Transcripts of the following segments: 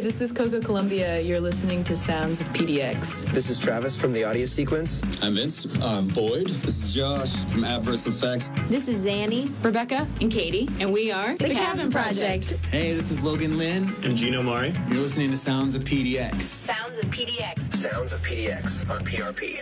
Hey, this is Coco Columbia. You're listening to Sounds of PDX. This is Travis from the audio sequence. I'm Vince. I'm Boyd. This is Josh from Adverse Effects. This is Zanny, Rebecca, and Katie, and we are The, the Cabin, Cabin Project. Project. Hey, this is Logan Lynn and Gino Mari. You're listening to Sounds of PDX. Sounds of PDX. Sounds of PDX on PRP.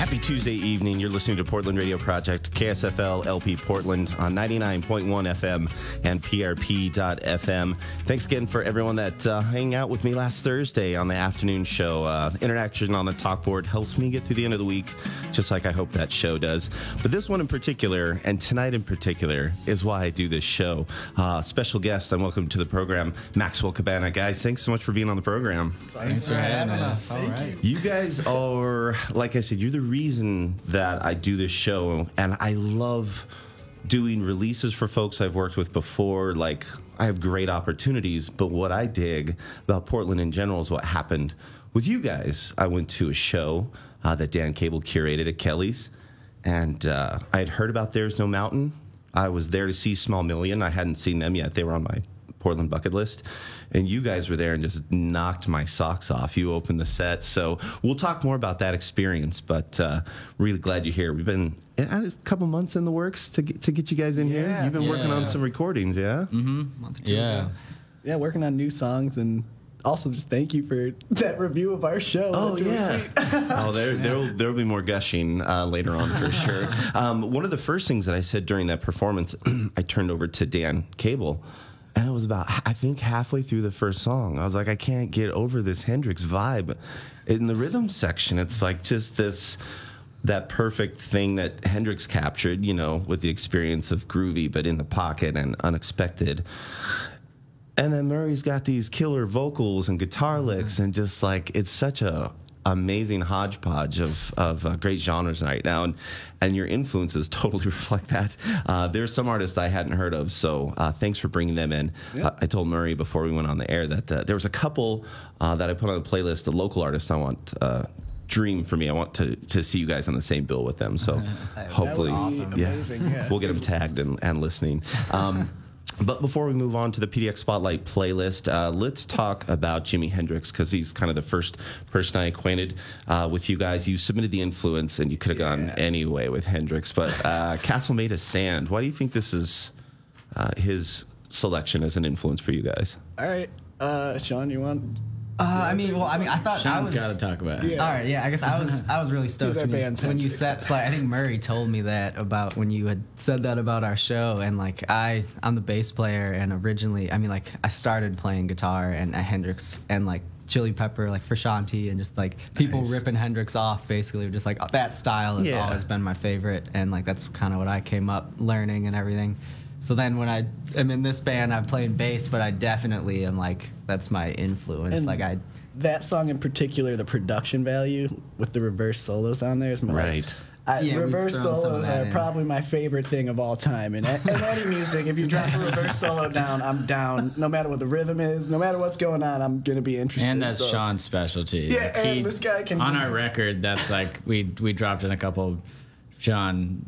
Happy Tuesday evening. You're listening to Portland Radio Project, KSFL LP Portland on 99.1 FM and PRP.FM. Thanks again for everyone that uh, hang out with me last Thursday on the afternoon show. Uh, interaction on the talk board helps me get through the end of the week, just like I hope that show does. But this one in particular, and tonight in particular, is why I do this show. Uh, special guest, and welcome to the program, Maxwell Cabana. Guys, thanks so much for being on the program. Thanks, for having us. All right. You guys are, like I said, you're the reason that I do this show, and I love doing releases for folks I've worked with before. Like, I have great opportunities, but what I dig about Portland in general is what happened with you guys. I went to a show uh, that Dan Cable curated at Kelly's, and uh, I had heard about There's No Mountain. I was there to see Small Million. I hadn't seen them yet, they were on my Portland bucket list. And you guys were there and just knocked my socks off. You opened the set. So we'll talk more about that experience, but uh, really glad you're here. We've been a couple months in the works to get, to get you guys in yeah, here. You've been yeah. working on some recordings, yeah? Mm-hmm. Yeah. Ago. Yeah, working on new songs and also just thank you for that review of our show. Oh really yeah. oh, there there'll there'll be more gushing uh, later on for sure. Um, one of the first things that I said during that performance, I turned over to Dan Cable and it was about, I think, halfway through the first song. I was like, I can't get over this Hendrix vibe. In the rhythm section, it's like just this, that perfect thing that Hendrix captured, you know, with the experience of groovy, but in the pocket and unexpected. And then Murray's got these killer vocals and guitar licks, and just like, it's such a, amazing hodgepodge of, of uh, great genres right now, and and your influences totally reflect that. Uh, there's some artists I hadn't heard of, so uh, thanks for bringing them in. Uh, I told Murray before we went on the air that uh, there was a couple uh, that I put on the playlist, a local artist I want. Dream for me. I want to, to see you guys on the same bill with them. So hopefully, awesome. yeah, yeah, we'll get them tagged and, and listening. Um, but before we move on to the PDX Spotlight playlist, uh, let's talk about Jimi Hendrix because he's kind of the first person I acquainted uh, with you guys. You submitted the influence, and you could have yeah. gone anyway with Hendrix. But uh, Castle Made of Sand. Why do you think this is uh, his selection as an influence for you guys? All right, uh, Sean, you want uh, I mean, well, I mean, I thought Sean's I was. got to talk about it. Yeah. All right, yeah. I guess I was. I was really stoked when you, when you said. Like, I think Murray told me that about when you had said that about our show, and like I, I'm the bass player, and originally, I mean, like I started playing guitar and uh, Hendrix and like Chili Pepper, like Frusciante, and just like people nice. ripping Hendrix off, basically, just like that style has yeah. always been my favorite, and like that's kind of what I came up learning and everything. So then when I am in this band, I'm playing bass, but I definitely am like that's my influence. And like I that song in particular, the production value with the reverse solos on there is my right. I, yeah, reverse solos are in. probably my favorite thing of all time. And in any music, if you drop a reverse solo down, I'm down. No matter what the rhythm is, no matter what's going on, I'm gonna be interested. And that's so. Sean's specialty. Yeah, like and he, this guy can. On our record, that's like we we dropped in a couple Sean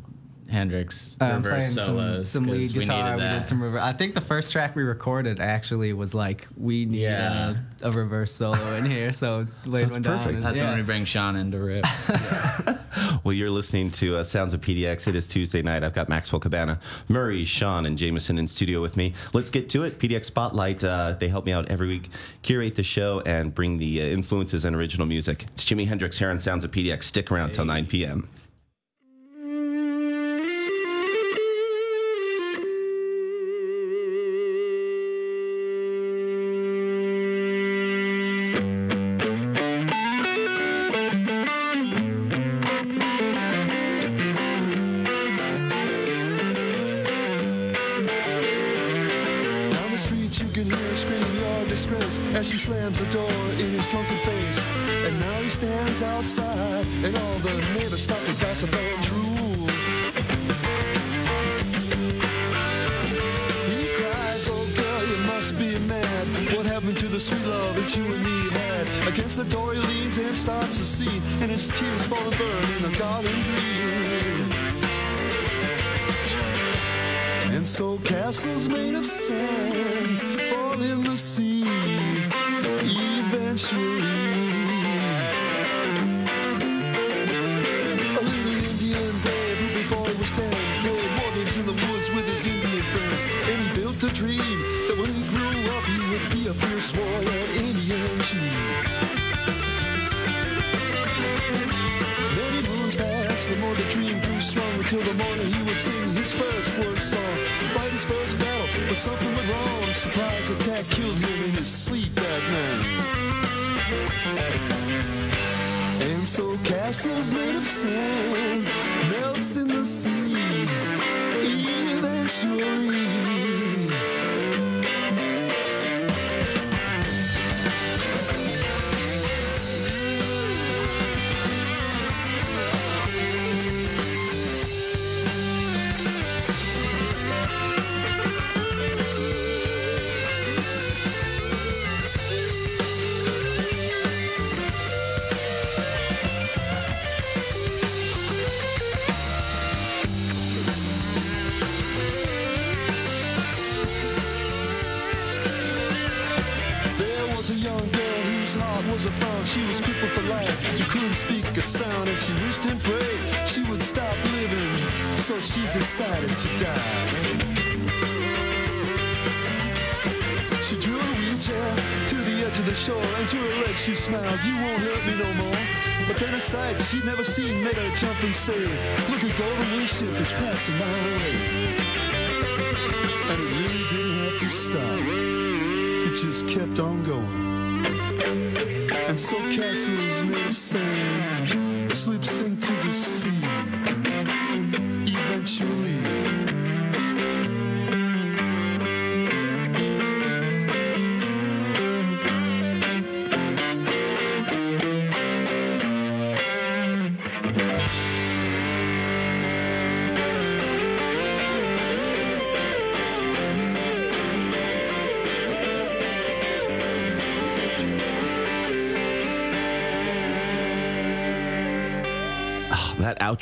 Hendrix um, reverse solos. Some, some lead guitar. We, we, did some reverse. I think the first track we recorded actually was like we need yeah. a, a, reverse solo in here, so laid so one perfect. Down That's yeah. when we bring Sean in to rip. well, you're listening to uh, Sounds of PDX. It is Tuesday night. I've got Maxwell Cabana, Murray, Sean, and Jameson in studio with me. Let's get to it. PDX Spotlight. Uh, they help me out every week, curate the show, and bring the uh, influences and original music. It's Jimi Hendrix here on Sounds of PDX. Stick around hey. till 9 p.m.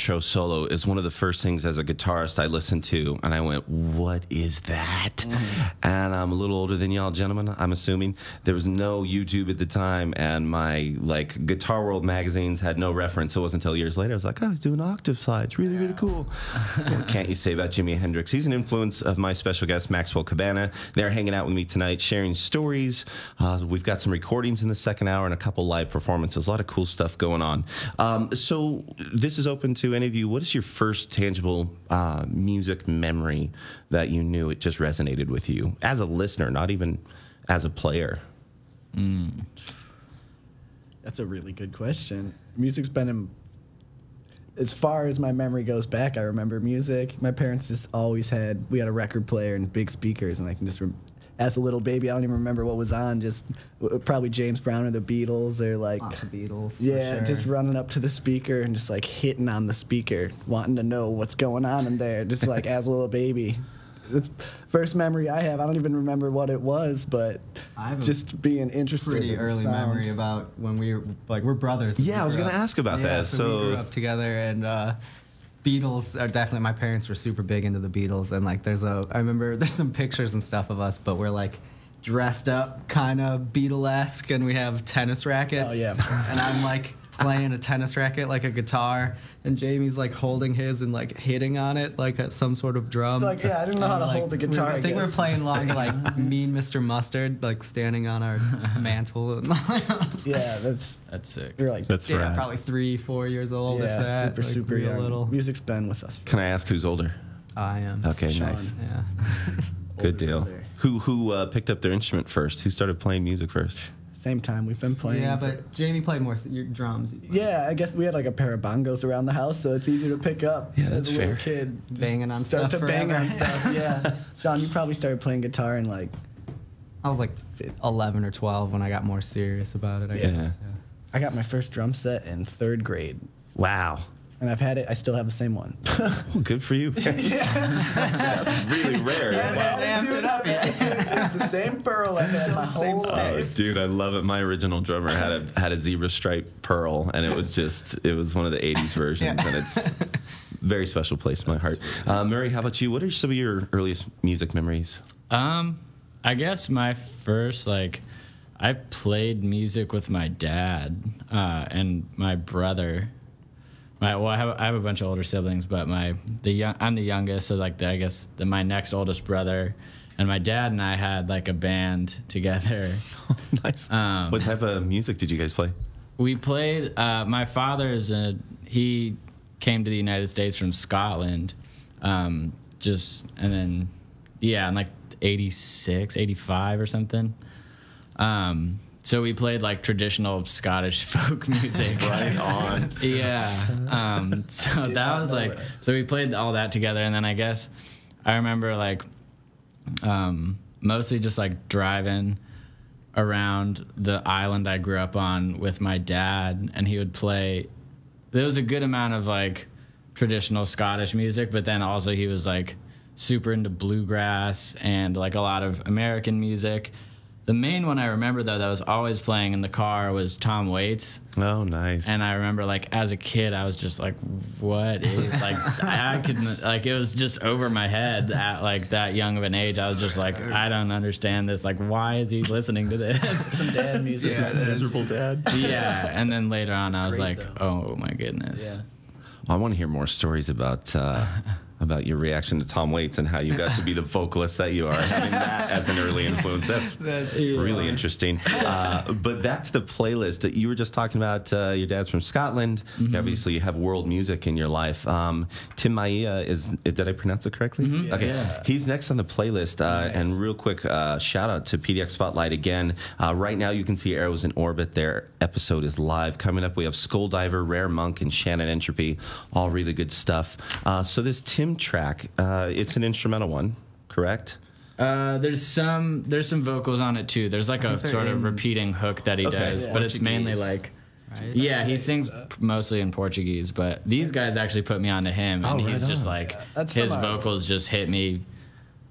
outro solo is one of the first things as a guitarist I listened to, and I went, "What is that?" Mm-hmm. And I'm a little older than y'all, gentlemen. I'm assuming there was no YouTube at the time, and my like Guitar World magazines had no reference. It wasn't until years later I was like, "Oh, he's doing octave slides, really, really cool." what can't you say about Jimi Hendrix? He's an influence of my special guest Maxwell Cabana. They're hanging out with me tonight, sharing stories. Uh, we've got some recordings in the second hour and a couple live performances. A lot of cool stuff going on. Um, so this is open to any of you. What is your first tangible uh, music memory that you knew it just resonated with you as a listener, not even as a player? That's a really good question. Music's been in. As far as my memory goes back, I remember music. My parents just always had. We had a record player and big speakers, and I can just. Rem- as a little baby, I don't even remember what was on. Just uh, probably James Brown or the Beatles or like. Lots of Beatles. Yeah, sure. just running up to the speaker and just like hitting on the speaker, wanting to know what's going on in there, just like as a little baby. It's first memory I have. I don't even remember what it was, but I have just being interested. pretty in the early sound. memory about when we were like we're brothers. Yeah, We I was gonna up- ask about yeah, that. So, we grew up together, and uh, Beatles are definitely. My parents were super big into the Beatles, and like there's a. I remember there's some pictures and stuff of us, but we're like dressed up, kind of Beatlesque, and we have tennis rackets. Oh, yeah. and I'm like playing a tennis racket like a guitar, and Jamie's like holding his and like hitting on it like a, some sort of drum. Like, yeah, I didn't know how to like, hold the we were- guitar, I I think we're playing along to like Mean Mr. Mustard, like standing on our mantle. And Yeah, that's That's sick. we're like That's yeah, rad. probably three, four years old. if yeah, that, super like, super young. little. Music's been with us. Can I ask who's older? I am. Okay, Sean. nice. Yeah. Good deal. brother. Who who uh, picked up their instrument first? Who started playing music first? Same time we've been playing. Yeah, but Jamie played more your drums. Yeah, I guess we had like a pair of bongos around the house, so it's easy to pick up. Yeah, that's as a little fair. Kid, Banging on start stuff to bang on stuff. Yeah, Sean, you probably started playing guitar in like I was like 11 or 12 when I got more serious about it. I Yeah. guess. I got my first drum set in third grade, Wow. And I've had it. I still have the same one. Well, good for you. That's really rare. Wow. amped it up, it's the same pearl I had my same whole Oh, dude, I love it. My original drummer had a had a zebra stripe pearl, and it was just it was one of the '80s versions, Yeah. and it's very special place in my heart. Uh, Murray, how about you? What are some of your earliest music memories? Um, I guess my first like, I played music with my dad uh, and my brother. My well, I have I have a bunch of older siblings, but my the young I'm the youngest, so like the, I guess the, my next oldest brother and my dad and I had like a band together. nice. Um, what type of music did you guys play? We played. Uh, my father is a he came to the United States from Scotland, um, just and then yeah, in like 86, 85 or something. Um, so we played like traditional Scottish folk music. right on. Yeah. Um, so that was like, so we played all that together. And then I guess I remember like um, mostly just like driving around the island I grew up on with my dad, and he would play. There was a good amount of like traditional Scottish music, but then also he was like super into bluegrass and like a lot of American music. The main one I remember though that was always playing in the car was Tom Waits. Oh, nice. And I remember like as a kid, I was just like, "What is like?" I could like it was just over my head at like that young of an age. I was just like, "I don't understand this. Like, why is he listening to this?" Some dad music. yeah, miserable dad. yeah, and then later on, I was like, "Oh my goodness." Yeah. Well, I want to hear more stories about uh, about your reaction to Tom Waits and how you got to be the vocalist that you are, having that as an early influence. That's, That's really interesting. Uh, but back to the playlist. That you were just talking about uh, your dad's from Scotland. Mm-hmm. Obviously, you have world music in your life. Um, Tim Maia is. Did I pronounce it correctly? Mm-hmm. Okay. He's next on the playlist. Uh, And real quick, uh, shout out to PDX Spotlight again. Uh, right now, you can see Arrows in Orbit. Their episode is live. Coming up, we have Skull Diver, Rare Monk, and Shannon Entropy. All really good stuff. Uh, so this Tim track, uh, it's an instrumental one, correct? Uh, there's some there's some vocals on it too. There's like a they're sort of repeating hook that he Okay. does, but it's mainly like. Right? Yeah, he sings p- mostly in Portuguese, but these guys actually put me onto him, and Oh, he's right just on. like That's his some, vocals just hit me,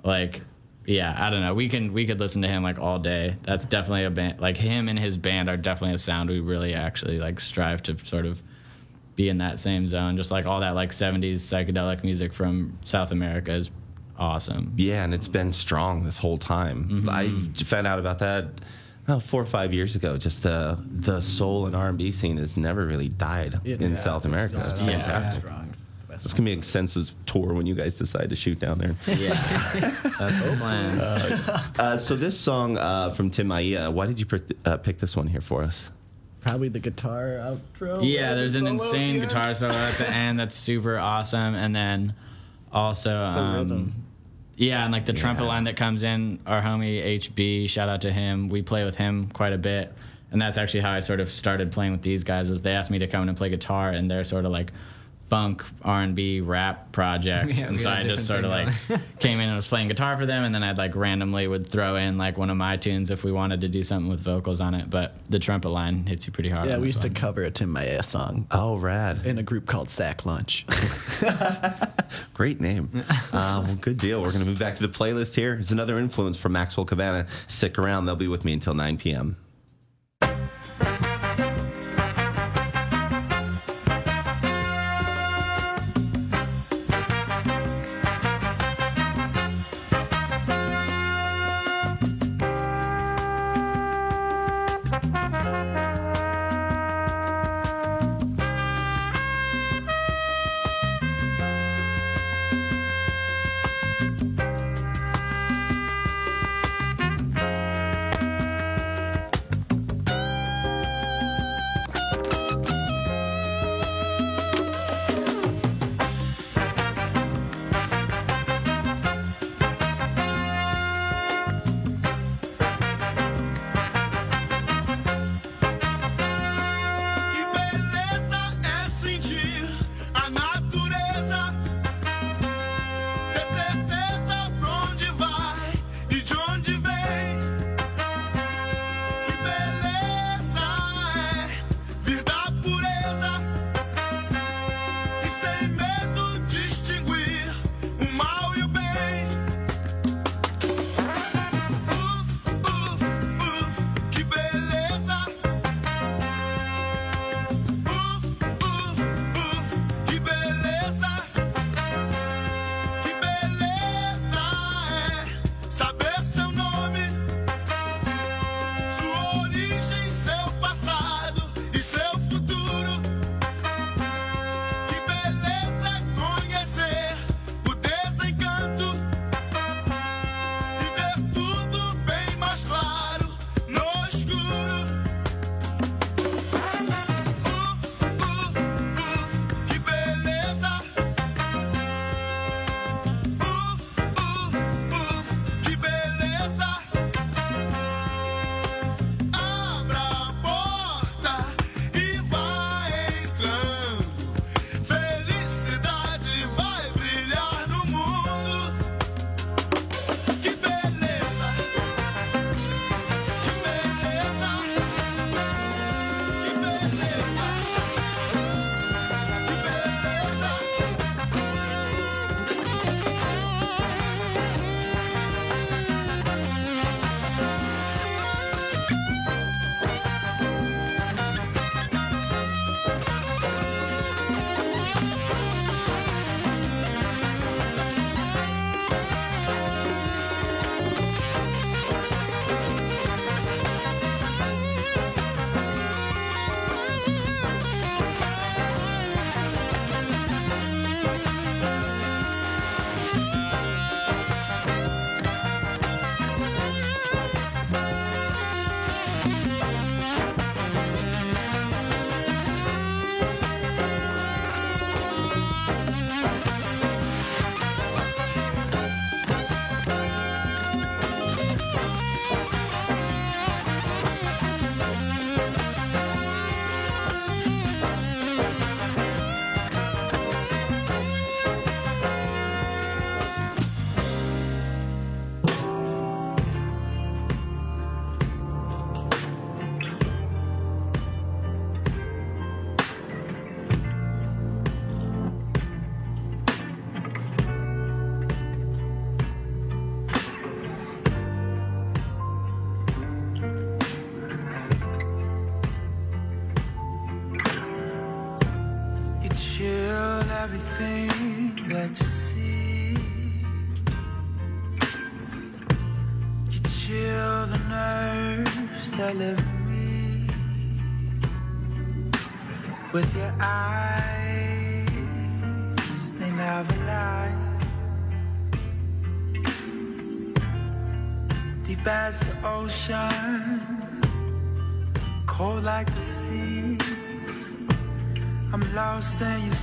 like, yeah, I don't know. We can we could listen to him like all day. That's definitely a band. Like him and his band are definitely a sound we really actually like strive to sort of be in that same zone. Just like all that like '70s psychedelic music from South America is awesome. Yeah, and it's been strong this whole time. I found out about that oh, four or five years ago. Just the the soul and R and B scene has never really died It's- in yeah, South America. still It's fantastic. Strong. It's the best It's gonna be an extensive tour when you guys decide to shoot down there. Yeah, that's the plan. Uh, so this song uh, from Tim Maia, why did you pick, uh, pick this one here for us? Probably the guitar outro. Yeah, there's an insane guitar solo at the end that's super awesome, and then also um, rhythm. yeah, and like the trumpet line that comes in. Our homie HB, shout out to him. We play with him quite a bit, and that's actually how I sort of started playing with these guys. Was they asked me to come in and play guitar, and they're sort of like funk R and B rap project, Yeah, and so i just sort of like came in and was playing guitar for them, and then I'd like randomly would throw in like one of my tunes if we wanted to do something with vocals on it. But the trumpet line hits you pretty hard. Yeah, we used one. to cover a Tim Maia song Oh, rad! in a group called Sack Lunch. Great name. Uh, well, good deal. We're gonna move back to the playlist here. It's another influence from Maxwell Cabana. Stick around; they'll be with me until 9 p.m.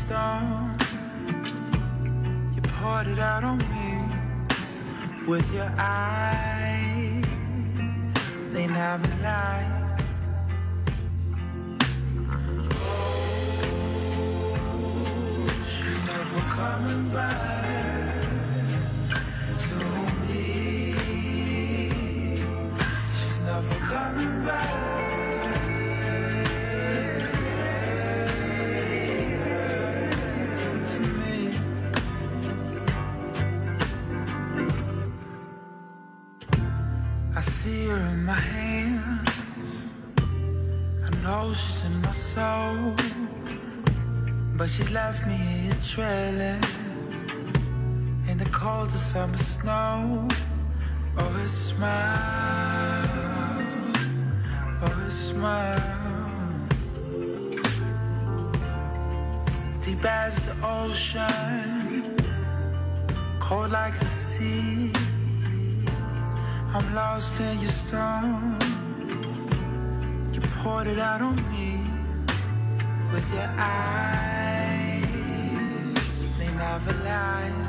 storm. You poured it out on me with your eyes. They never lie. Left me trailing in the cold summer snow. Oh, her smile. Oh, her smile. Deep as the ocean, cold like the sea. I'm lost in your storm. You poured it out on me with your eyes. They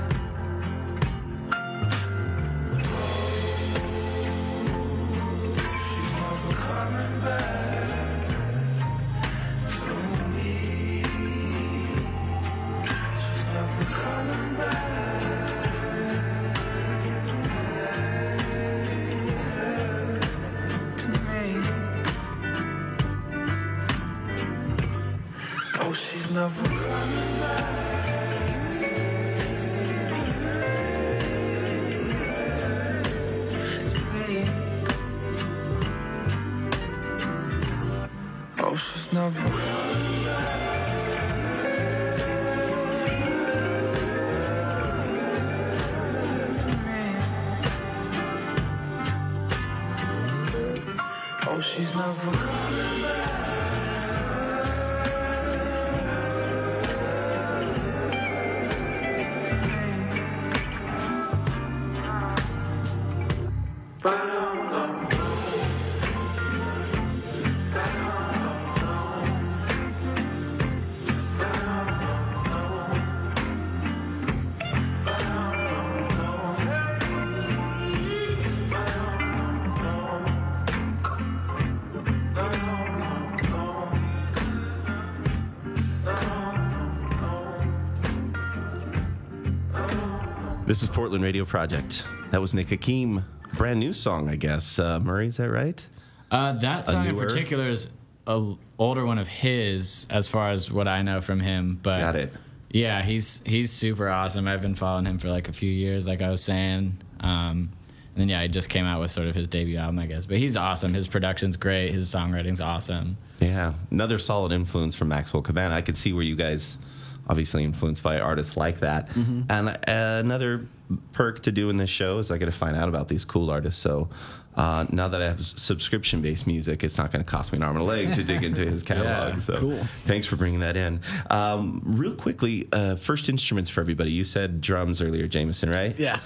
This is Portland Radio Project. That was Nick Hakim. Brand new song, I guess. Uh, Murray, is that right? Uh, that song in newer? particular is a older one of his, as far as what I know from him. But Got it. Yeah, he's he's super awesome. I've been following him for like a few years, like I was saying. Um, and then yeah, he just came out with sort of his debut album, I guess. But he's awesome. His production's great. His songwriting's awesome. Yeah, another solid influence from Maxwell Cabana. I could see where you guys obviously influenced by artists like that. And uh, another perk to doing this show is I get to find out about these cool artists. So uh, now that I have subscription based music, it's not going to cost me an arm and a leg to dig into his catalog. Yeah, so cool. thanks for bringing that in. Um, real quickly, uh, first instruments for everybody. You said drums earlier, Jameson, right? Yeah.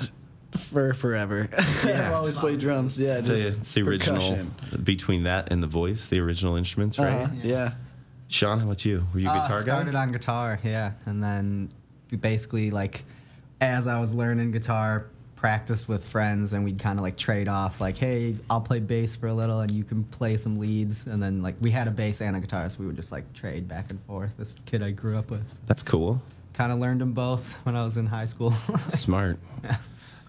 For forever. yeah, I've always played drums. Yeah, the, the original between that and the voice, the original instruments, right? Uh-huh, yeah. Sean, how about you? Were you a Uh, guitar guy? started on guitar, yeah, and then we basically like as I was learning guitar, practiced with friends, and we'd kind of like trade off, like, hey, I'll play bass for a little, and you can play some leads, and then like we had a bass and a guitar, so we would just like trade back and forth. This kid I grew up with, That's cool. kind of learned them both when I was in high school. Smart.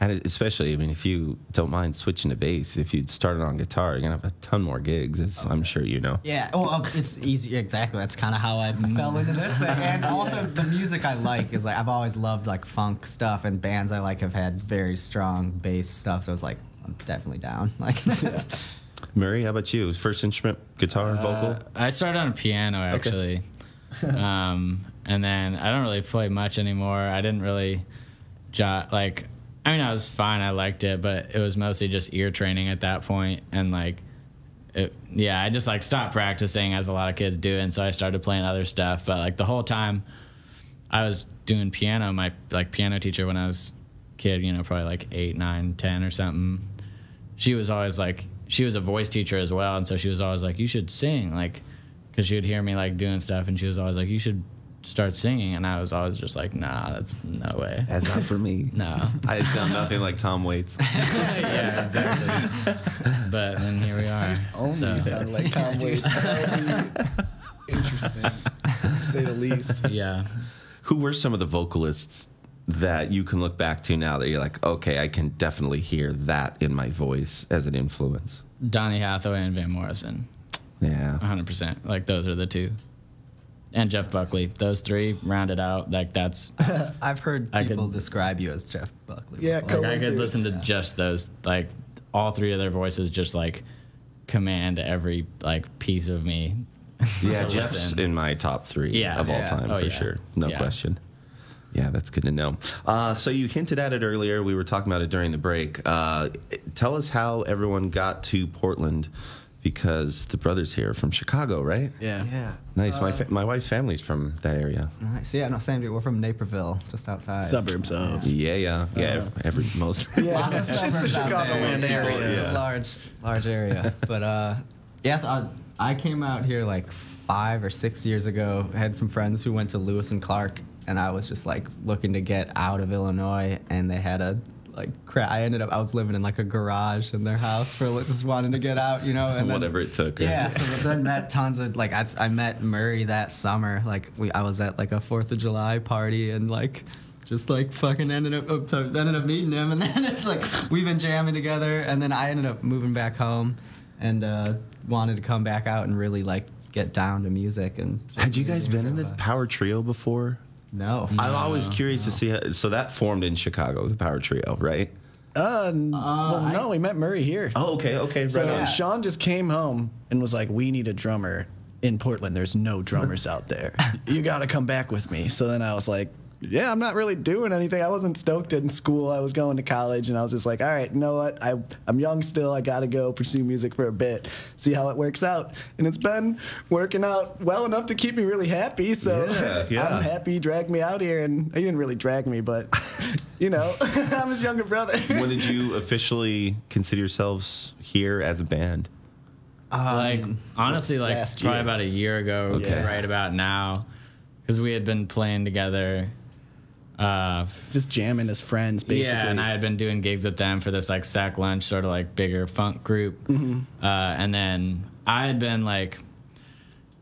And especially, I mean, if you don't mind switching to bass, if you'd started on guitar, you're gonna have a ton more gigs, as I'm sure you know. Yeah, well, uh, it's easy. Exactly. That's kind of how I fell into this thing. And also, the music I like is like I've always loved like funk stuff, and bands I like have had very strong bass stuff. So it's like I'm definitely down. Like, Murray, how about you? First instrument, guitar, vocal? Uh, I started on a piano actually, um, and then I don't really play much anymore. I didn't really, jo- like, I mean, I was fine. I liked it, but it was mostly just ear training at that point, and like, it, yeah, I just like stopped practicing as a lot of kids do, and so I started playing other stuff. But like the whole time, I was doing piano. My like piano teacher when I was kid, you know, probably like eight, nine, ten or something. She was always like, she was a voice teacher as well, and so she was always like, you should sing, like, because she would hear me like doing stuff, and she was always like, you should start singing, and I was always just like, nah, that's no way. That's not for me. No. I sound nothing like Tom Waits. yeah, exactly. but then here we are. Only So- sound like Tom Waits. That would be Interesting, to say the least. Yeah. Who were some of the vocalists that you can look back to now that you're like, okay, I can definitely hear that in my voice as an influence? Donny Hathaway and Van Morrison. Yeah. 100%. Like, those are the two. And Jeff Buckley. Those three rounded out. Like, that's. I've heard I people could- describe you as Jeff Buckley. Yeah, before. Like, I could listen to just those. Like, all three of their voices just, like, command every, like, piece of me. Yeah, to Jeff's listen. in my top three Yeah. of all Yeah. time Oh, for yeah. sure. No Yeah. question. Yeah, that's good to know. Uh, so you hinted at it earlier. We were talking about it during the break. Uh, tell us how everyone got to Portland because the brothers here are from Chicago, right? Yeah. Yeah. Nice. my fa- my wife's family's from that area. Nice. Yeah, no, same. dude. We're from Naperville, just outside. Suburbs of. Yeah, yeah, yeah. Uh-huh. ev- every most. Yeah. Lots of It's the suburbs out there. Chicagoland area. It's a large, large area. But uh, yes, I, I came out here like five or six years ago. I had some friends who went to Lewis and Clark, and I was just like looking to get out of Illinois, and they had a like crap. I ended up I was living in like a garage in their house for like, just wanting to get out, you know, and then- Whatever it took. right? yeah, so but then met tons of like I, I met Murray that summer. Like we, I was at like a Fourth of July party and like just like fucking ended up up- so ended up meeting him, and then it's like we've been jamming together, and then I ended up moving back home, and uh, wanted to come back out and really like get down to music. And Had you guys been in a power trio before? No, I'm always curious to see. How, so that formed in Chicago, the power trio, right? Uh, n- well, no, we met Murray here. Oh, okay, okay, right So on. Sean just came home and was like, "We need a drummer in Portland. There's no drummers out there. You got to come back with me." So then I was like, "Yeah, I'm not really doing anything. I wasn't stoked in school. I was going to college, and I was just like, all right, you know what? I I'm young still. I got to go pursue music for a bit, see how it works out. And it's been working out well enough to keep me really happy. So Yeah, yeah. I'm happy he dragged me out here, and he didn't really drag me, but you know, I'm his younger brother. when did you officially consider yourselves here as a band? Um, like honestly like probably year. about a year ago Okay. right about now because we had been playing together uh just jamming as friends, basically. yeah and i had been doing gigs with them for this like sack lunch sort of like bigger funk group. Uh and then i had been like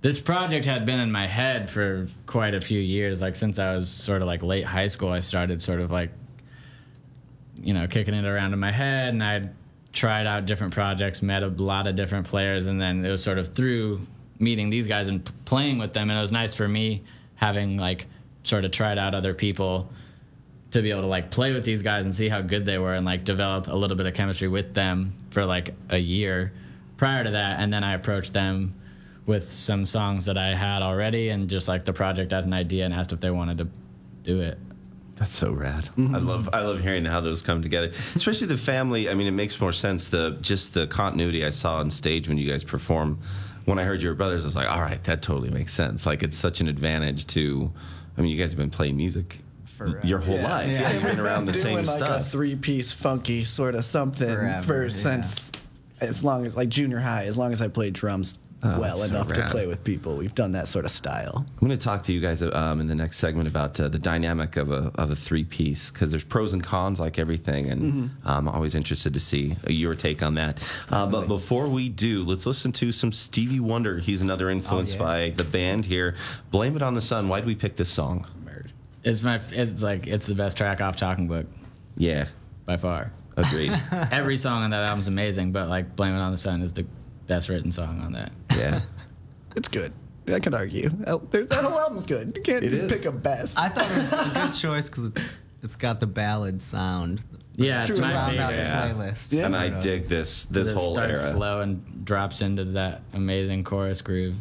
this project had been in my head for quite a few years. Like since i was sort of like late high school i started sort of like you know kicking it around in my head. And i'd tried out different projects met a lot of different players. And then it was sort of through meeting these guys and playing with them. And it was nice for me having like sort of tried out other people to be able to like play with these guys and see how good they were and like develop a little bit of chemistry with them for like a year prior to that and then i approached them with some songs that i had already and just like the project as an idea and asked if they wanted to do it That's so rad. I love I love hearing how those come together. Especially the family. I mean, it makes more sense. The just the continuity I saw on stage when you guys perform. When I heard your brothers, I was like, all right, that totally makes sense. Like it's such an advantage to. I mean, you guys have been playing music for your whole Yeah. life. Yeah. You've been around the doing same like stuff. a three-piece funky sort of something Forever, for yeah. since as long as like junior high, as long as I played drums Oh, well that's so enough to play with people, we've done that sort of style. I'm going to talk to you guys um, in the next segment about uh, the dynamic of a, of a three piece because there's pros and cons like everything, and Mm-hmm. I'm always interested to see your take on that. Uh, but before we do, let's listen to some Stevie Wonder. He's another influence Oh, yeah. by the band here. Blame It on the Sun. Why did we pick this song? it's my it's like it's the best track off talking book Yeah, by far agreed. every song on that album's amazing but like blame it on the sun is the best written song on that yeah. It's good. I could argue. Oh, There's that whole album's good. You can't It just is. pick a best. I thought it was a good choice because it's it's got the ballad sound. yeah it's True. my Round out favorite the Yeah. playlist. Yeah. And I But, dig this this it whole starts era. slow and drops into that amazing chorus groove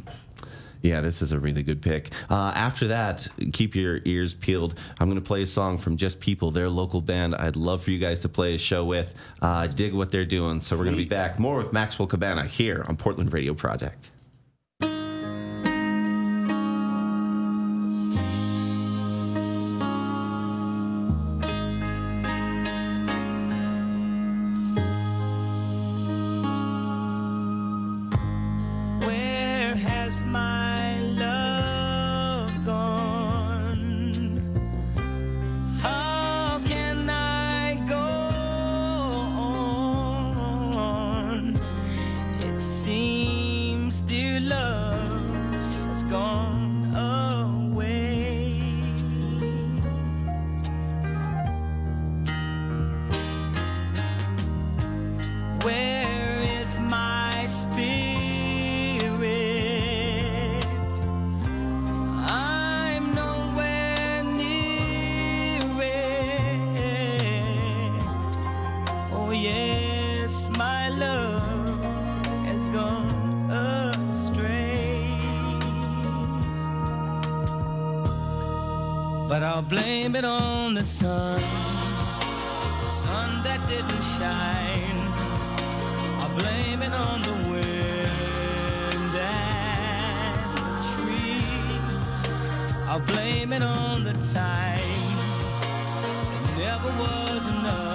Yeah, this is a really good pick. Uh, after that, keep your ears peeled. I'm going to play a song from Just People, their local band. I'd love for you guys to play a show with. Uh, dig what they're doing. So we're going to be back more with Maxwell Cabana here on Portland Radio Project. Blame it on the sun, the sun that didn't shine. I'll blame it on the wind and the trees. I'll blame it on the time. It never was enough.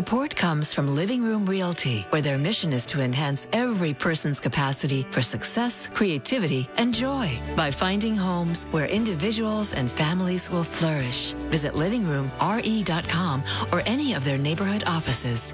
Support comes from Living Room Realty, where their mission is to enhance every person's capacity for success, creativity, and joy by finding homes where individuals and families will flourish. Visit livingroomre.com or any of their neighborhood offices.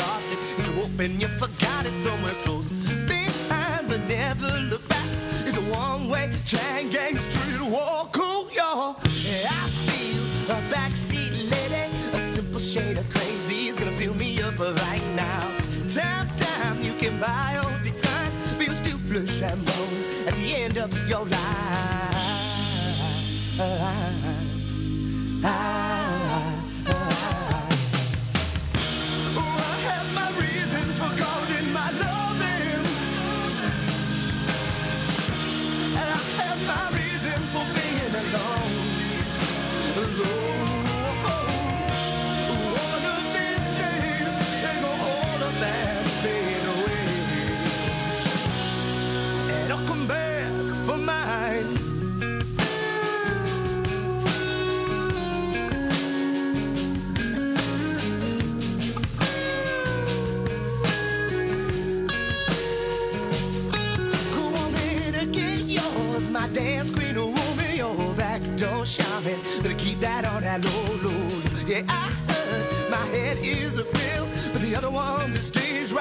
Lost it. It's open, you forgot it somewhere close. Behind, but never look back. It's a one way chain gang street walk. Cool, y'all. I feel a backseat lady, a simple shade of crazy is gonna fill me up right now. Time's time, you can buy or decline, but you're still flesh and bones at the end of your life. Oh,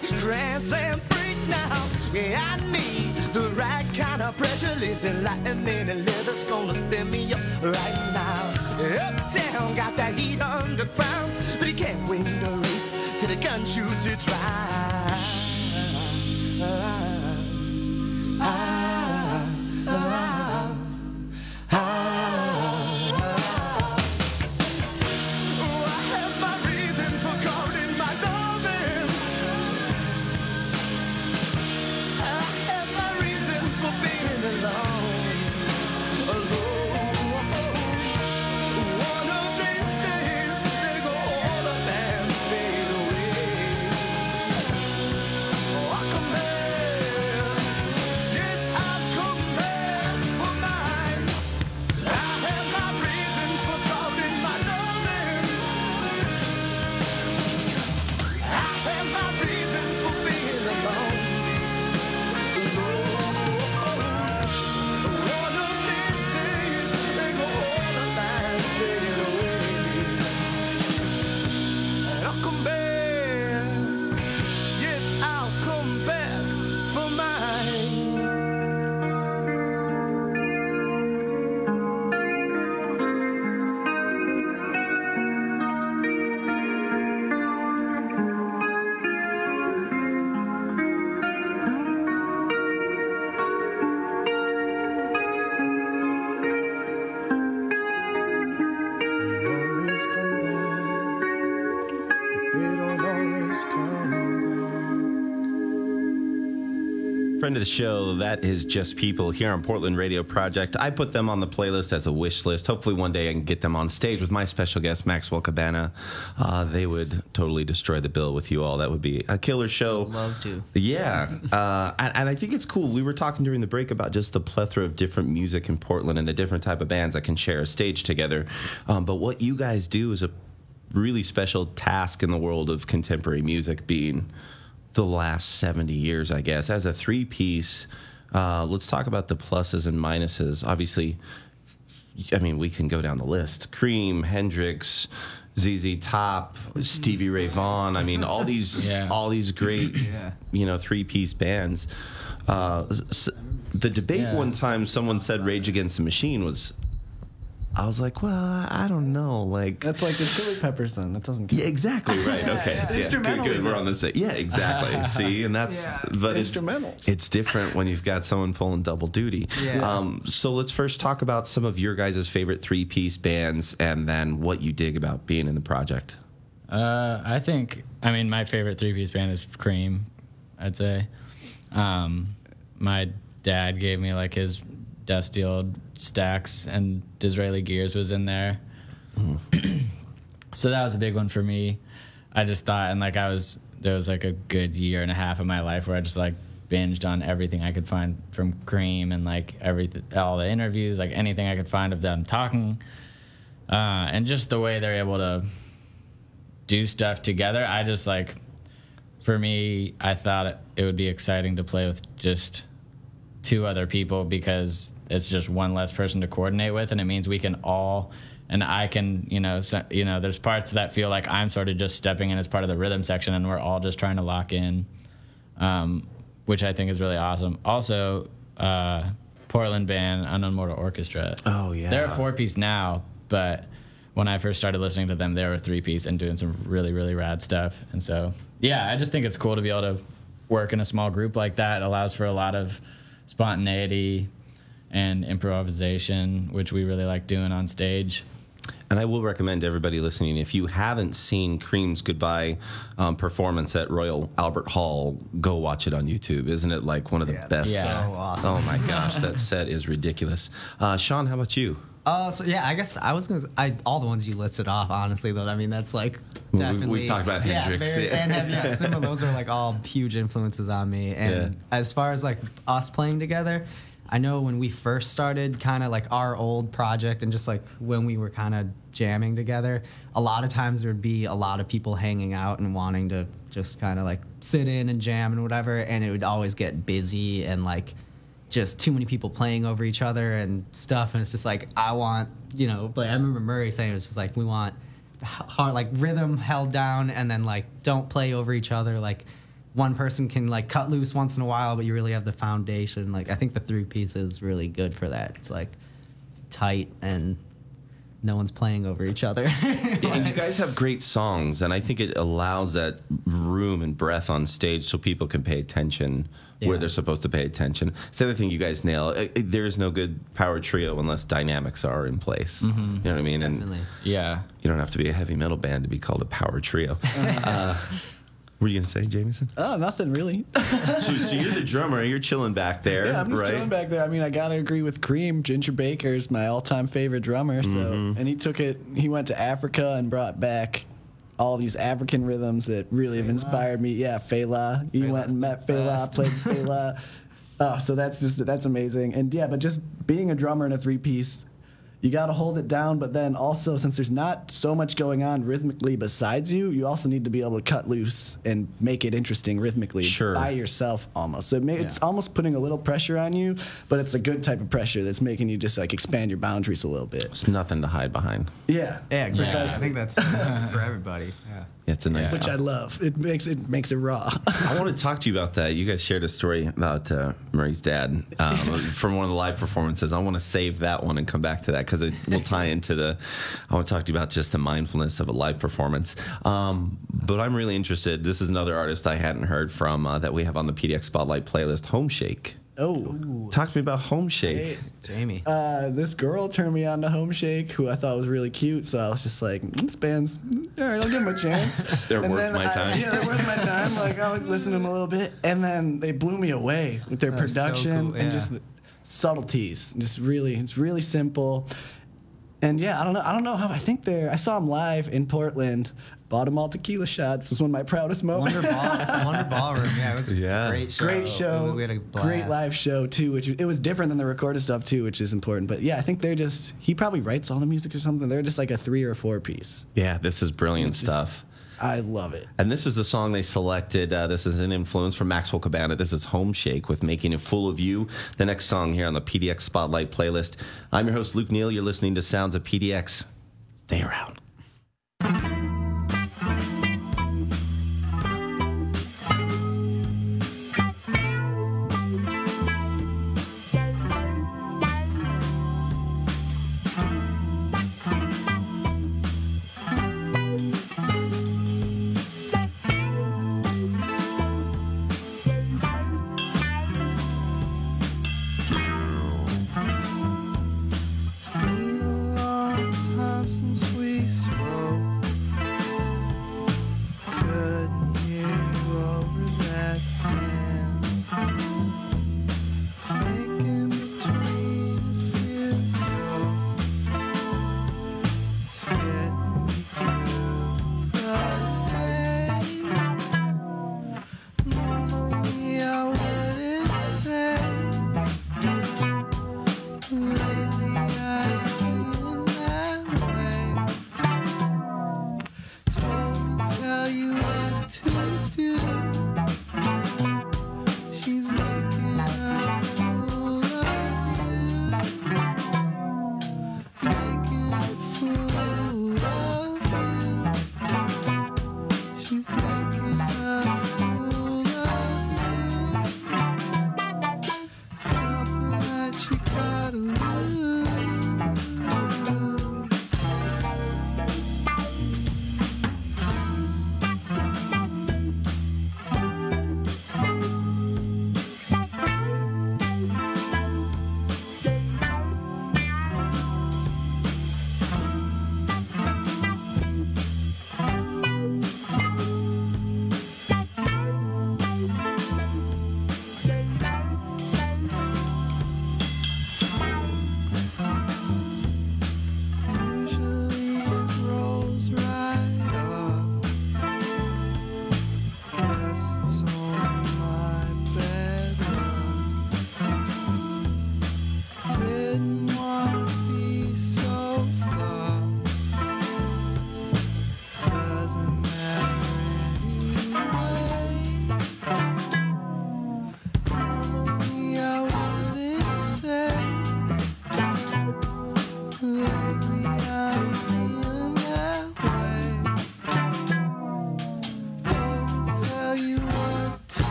a stage right. Freak now. Yeah, I need the right kind of pressure. Listen, lightning and leather's gonna stem me up right now. Uptown got that heat underground, but he can't win the race till the gun shoots its right. Ah, ah, ah. Of the show, that is Just People here on Portland Radio Project. I put them on the playlist as a wish list. Hopefully, one day I can get them on stage with my special guest, Maxwell Cabana. Uh, they would totally destroy the bill with you all. That would be a killer show. Love to. Yeah. Uh, and, and I think it's cool. We were talking during the break about just the plethora of different music in Portland and the different type of bands that can share a stage together. Um, but what you guys do is a really special task in the world of contemporary music being the last 70 years, I guess. As a three piece, uh, let's talk about the pluses and minuses. Obviously, I mean, we can go down the list Cream, Hendrix. ZZ Top, Stevie Ray Vaughan. I mean, all these, all these great, you know, three-piece bands. Uh, s- the debate Yeah. one time, someone said Rage Against the Machine was. I was like, well, I don't know. Like That's like the Chili Peppers then. That doesn't. yeah, exactly right. Okay, yeah, good, good. We're on the same. Yeah, exactly. See, and that's Yeah. but it's it's different when you've got someone pulling double duty. Yeah. Um, so let's first talk about some of your guys' favorite three piece bands, and then what you dig about being in the project. Uh, I think, I mean, my favorite three piece band is Cream, I'd say. Um, my dad gave me like his dusty old stacks, and Disraeli Gears was in there. so that was a big one for me. I just thought, and like I was, there was like a good year and a half of my life where I just like binged on everything I could find from Cream and like everything, all the interviews, like anything I could find of them talking. Uh, and just the way they're able to do stuff together. I just like, for me, I thought it would be exciting to play with just two other people because it's just one less person to coordinate with, and it means we can all and I can, you know, so, you know, there's parts that feel like I'm sort of just stepping in as part of the rhythm section, and we're all just trying to lock in, um, which I think is really awesome. Also, uh, Portland band Unknown Mortal Orchestra. Oh yeah, they're a four piece now, but when I first started listening to them, they were a three piece and doing some really really rad stuff. And so yeah, I just think it's cool to be able to work in a small group like that. It allows for a lot of spontaneity and improvisation, which we really like doing on stage. And I will recommend everybody listening if you haven't seen Cream's goodbye um, performance at Royal Albert Hall, go watch it on YouTube. Isn't it like one of the Yeah, best? yeah. so awesome. Oh my gosh, that set is ridiculous. Uh, Sean, how about you? Uh, so yeah, I guess I was gonna. I all the ones you listed off, honestly, though. I mean, that's like We- definitely. we've talked about yeah, Hendrix, very- yeah. and have, yeah, some of those are like all huge influences on me. And as far as like us playing together, I know when we first started, kind of like our old project, and just like when we were kind of jamming together, a lot of times there'd be a lot of people hanging out and wanting to just kind of like sit in and jam and whatever, and it would always get busy and like just too many people playing over each other and stuff. And it's just like, I want, you know, like I remember Murray saying it was just like, we want hard, like rhythm held down and then like don't play over each other. Like one person can like cut loose once in a while, but you really have the foundation. Like I think the three piece is really good for that. It's like tight and no one's playing over each other. And you guys have great songs, and I think it allows that room and breath on stage so people can pay attention where they're supposed to pay attention. It's the other thing you guys nail. Uh, uh, There is no good power trio unless dynamics are in place. Mhm. You know what I mean? Definitely. And Yeah. you don't have to be a heavy metal band to be called a power trio. uh, were you gonna say, Jameson? Oh, nothing really. so, so you're the drummer. You're chilling back there, Yeah, I'm just right? chilling back there. I mean, I gotta agree with Cream. Ginger Baker is my all-time favorite drummer. So, Mhm. and he took it. He went to Africa and brought back all these African rhythms that really have inspired me. Yeah, Fela. He went and met Fela, best. played Fela. Oh, so that's just that's amazing. And yeah, but just being a drummer in a three-piece. You got to hold it down, but then also, since there's not so much going on rhythmically besides you, you also need to be able to cut loose and make it interesting rhythmically Sure. by yourself almost. So it may, it's almost putting a little pressure on you, but it's a good type of pressure that's making you just like expand your boundaries a little bit. There's nothing to hide behind. Yeah, yeah, exactly. I think that's for everybody. Yeah. Yeah, it's a nice. which I love. It makes it makes it raw. I want to talk to you about that. You guys shared a story about uh, Murray's dad um, from one of the live performances. I want to save that one and come back to that because it will tie into the. I want to talk to you about just the mindfulness of a live performance. Um, but I'm really interested. This is another artist I hadn't heard from uh, that we have on the PDX Spotlight playlist, Homeshake. Oh, Talk to me about Homeshake. Jamie. Uh, this girl turned me on to Homeshake, who I thought was really cute. So I was just like, this band's all right. I'll give them a chance. They're And worth my I- time. yeah, they're worth my time. Like I'll listen to them a little bit, and then they blew me away with their That was so production cool, and just the subtleties. Just really, it's really simple. And yeah, I don't know. I don't know how. I think they're. I saw them live in Portland. Bought them all tequila shots. It was one of my proudest moments. Wonder Ball, Wonder Ballroom. Yeah, it was a Yeah. great show. Great show. We had a blast. Great live show too, which it was different than the recorded stuff too, which is important. But yeah, I think they're just he probably writes all the music or something. They're just like a three or four piece. Yeah, this is brilliant It's just- stuff. I love it. And this is the song they selected. Uh, this is an influence from Maxwell Cabana. This is Homeshake with Making a Fool of You. The next song here on the PDX Spotlight playlist. I'm your host, Luke Neal. You're listening to Sounds of PDX. Stay around.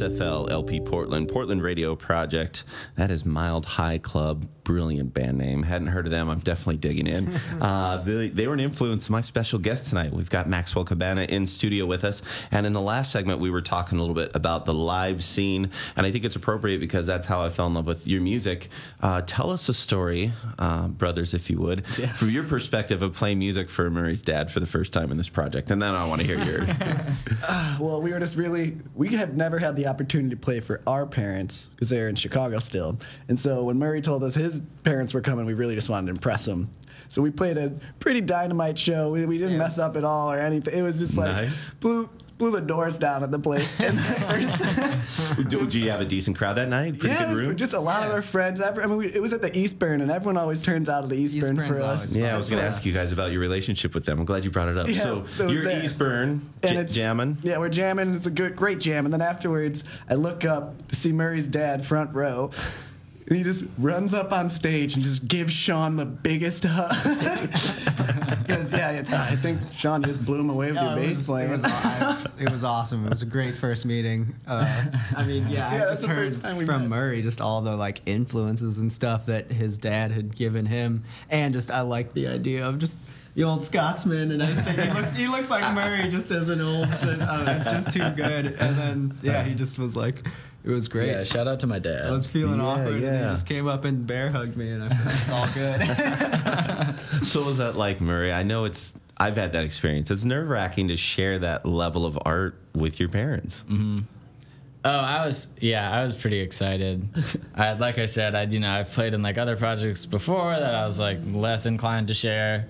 KSFL LP Portland, Portland Radio Project. That is Mild High Club. Brilliant band name. Hadn't heard of them. I'm definitely digging in. uh, they, they were an influence. My special guest tonight. We've got Maxwell Cabana in studio with us. And in the last segment, we were talking a little bit about the live scene. And I think it's appropriate because that's how I fell in love with your music. Uh, tell us a story, uh, brothers, if you would, from your perspective of playing music for Murray's dad for the first time in this project. And then I want to hear yours. Uh, well, we were just really, we have never had the opportunity to play for our parents because they're in Chicago still. And so when Murray told us his parents were coming, we really just wanted to impress them. So we played a pretty dynamite show. We, we didn't mess up at all or anything. It was just like Nice. blew blew the doors down at the place. And Do, do you have a decent crowd that night? Pretty yeah, good room? just a lot of our friends. I mean, we, it was at the Eastburn, and everyone always turns out of the Eastburn for us. Yeah, I was going to ask you guys about your relationship with them. I'm glad you brought it up. Yeah, so it you're there. Eastburn, And j- it's- jamming. Yeah, we're jamming. It's a good, great jam. And then afterwards, I look up to see Murray's dad front row. And he just runs up on stage and just gives Sean the biggest hug. Because, yeah, it- I think Sean just blew him away with No, your bass playing. It was, aw- it was awesome. It was a great first meeting. Uh, I mean, yeah, Yeah, I just heard first time we from met. Murray just all the like influences and stuff that his dad had given him, and just I like the idea of just the old Scotsman, and I just think he looks he looks like Murray just as an old. I know, it's just too good. And then yeah, he just was like. It was great. Yeah, shout out to my dad. I was feeling Yeah, awkward, and he just came up and bear hugged me, and I felt it's all good. So was that like, Murray? I know it's. I've had that experience. It's nerve wracking to share that level of art with your parents. Mm-hmm. Oh, I was yeah, I was pretty excited. I like I said, I you know I've played in like other projects before that I was like less inclined to share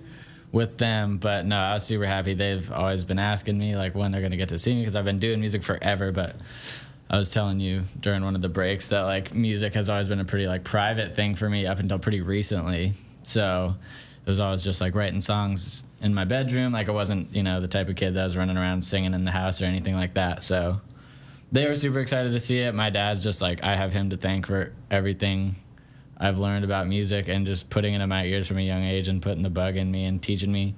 with them, but no, I was super happy. They've always been asking me like when they're gonna get to see me because I've been doing music forever. But I was telling you during one of the breaks that like music has always been a pretty like private thing for me up until pretty recently. So it was always just like writing songs in my bedroom. Like I wasn't you know the type of kid that was running around singing in the house or anything like that. So they were super excited to see it. My dad's just like I have him to thank for everything I've learned about music and just putting it in my ears from a young age and putting the bug in me and teaching me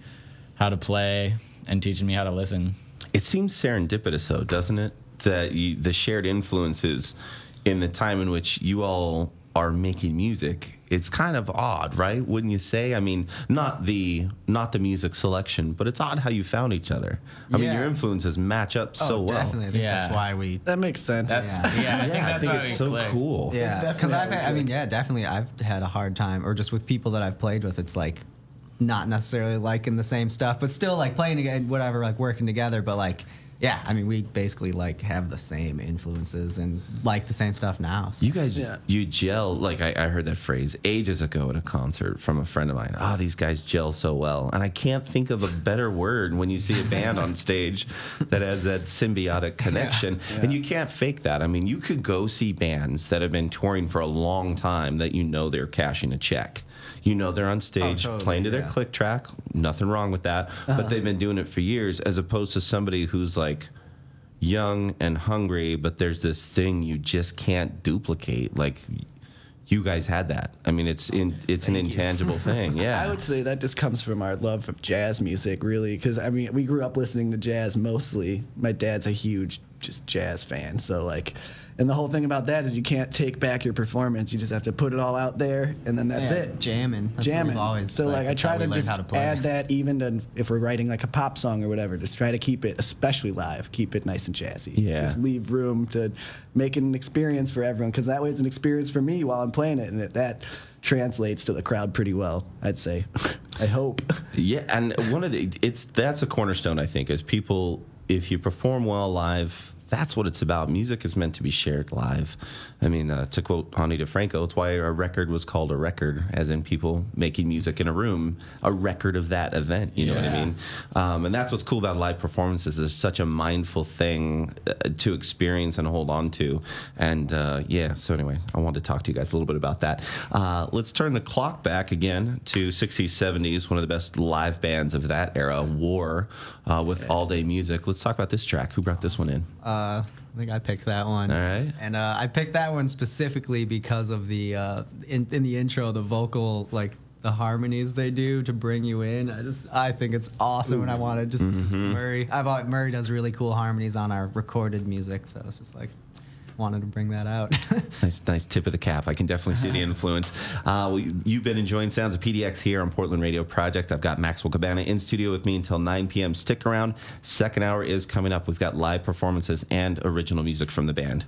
how to play and teaching me how to listen. It seems serendipitous, though, doesn't it? That you, the shared influences in the time in which you all are making music. It's kind of odd, right? Wouldn't you say? I mean, not the not the music selection, but it's odd how you found each other. I mean, your influences match up so oh, well. definitely. I think that's why we that makes sense. That's Yeah. yeah, I think Yeah, I think why it's we so clicked. cool. Yeah, definitely because I've, had, I mean, yeah, definitely, I've had a hard time, or just with people that I've played with, it's like not necessarily liking the same stuff, but still like playing together, whatever, like working together, but like yeah, I mean, we basically like have the same influences and like the same stuff now. So. You guys, you gel. Like I, I heard that phrase ages ago at a concert from a friend of mine. Oh, these guys gel so well, and I can't think of a better word when you see a band on stage that has that symbiotic connection. Yeah. And you can't fake that. I mean, you could go see bands that have been touring for a long time that you know they're cashing a check. You know they're on oh, stage totally, playing to their click track. Nothing wrong with that. But uh-huh. they've been doing it for years, as opposed to somebody who's like young and hungry, but there's this thing you just can't duplicate. Like you guys had that. I mean, it's in it's an intangible thing. Yeah. I would say that just comes from our love of jazz music, really, because I mean, we grew up listening to jazz mostly. My dad's a huge just jazz fan, so like, and the whole thing about that is you can't take back your performance. You just have to put it all out there, and then that's Yeah, it. jamming. That's what jamming. we've always, so like, like, I try to just to add that even to if we're writing like a pop song or whatever. Just try to keep it, especially live, keep it nice and jazzy. Yeah. Just leave room to make it an experience for everyone, because that way it's an experience for me while I'm playing it, and it, that translates to the crowd pretty well. I'd say. I hope. Yeah, and one of the it's that's a cornerstone I think is people if you perform well live, that's what it's about. Music is meant to be shared live. I mean, uh, to quote Ani DiFranco, it's why a record was called a record, as in people making music in a room, a record of that event. You know what I mean? Um, and that's what's cool about live performances. It's such a mindful thing uh, to experience and hold on to. And uh, yeah, so anyway, I wanted to talk to you guys a little bit about that. Uh, let's turn the clock back again to 60s, 70s, one of the best live bands of that era, War, uh, with all day music. Let's talk about this track. Who brought this one in? Uh, I think I picked that one. All right. And uh, I picked that one specifically because of the uh, in, in the intro, the vocal like the harmonies they do to bring you in. I just I think it's awesome, and I wanted just Mhm. Murray. I've Murray does really cool harmonies on our recorded music, so it's just like wanted to bring that out. Nice, nice tip of the cap. I can definitely see the influence. Uh, well, you- you've been enjoying Sounds of PDX here on Portland Radio Project. I've got Maxwell Cabana in studio with me until 9 p.m. Stick around. Second hour is coming up. We've got live performances and original music from the band.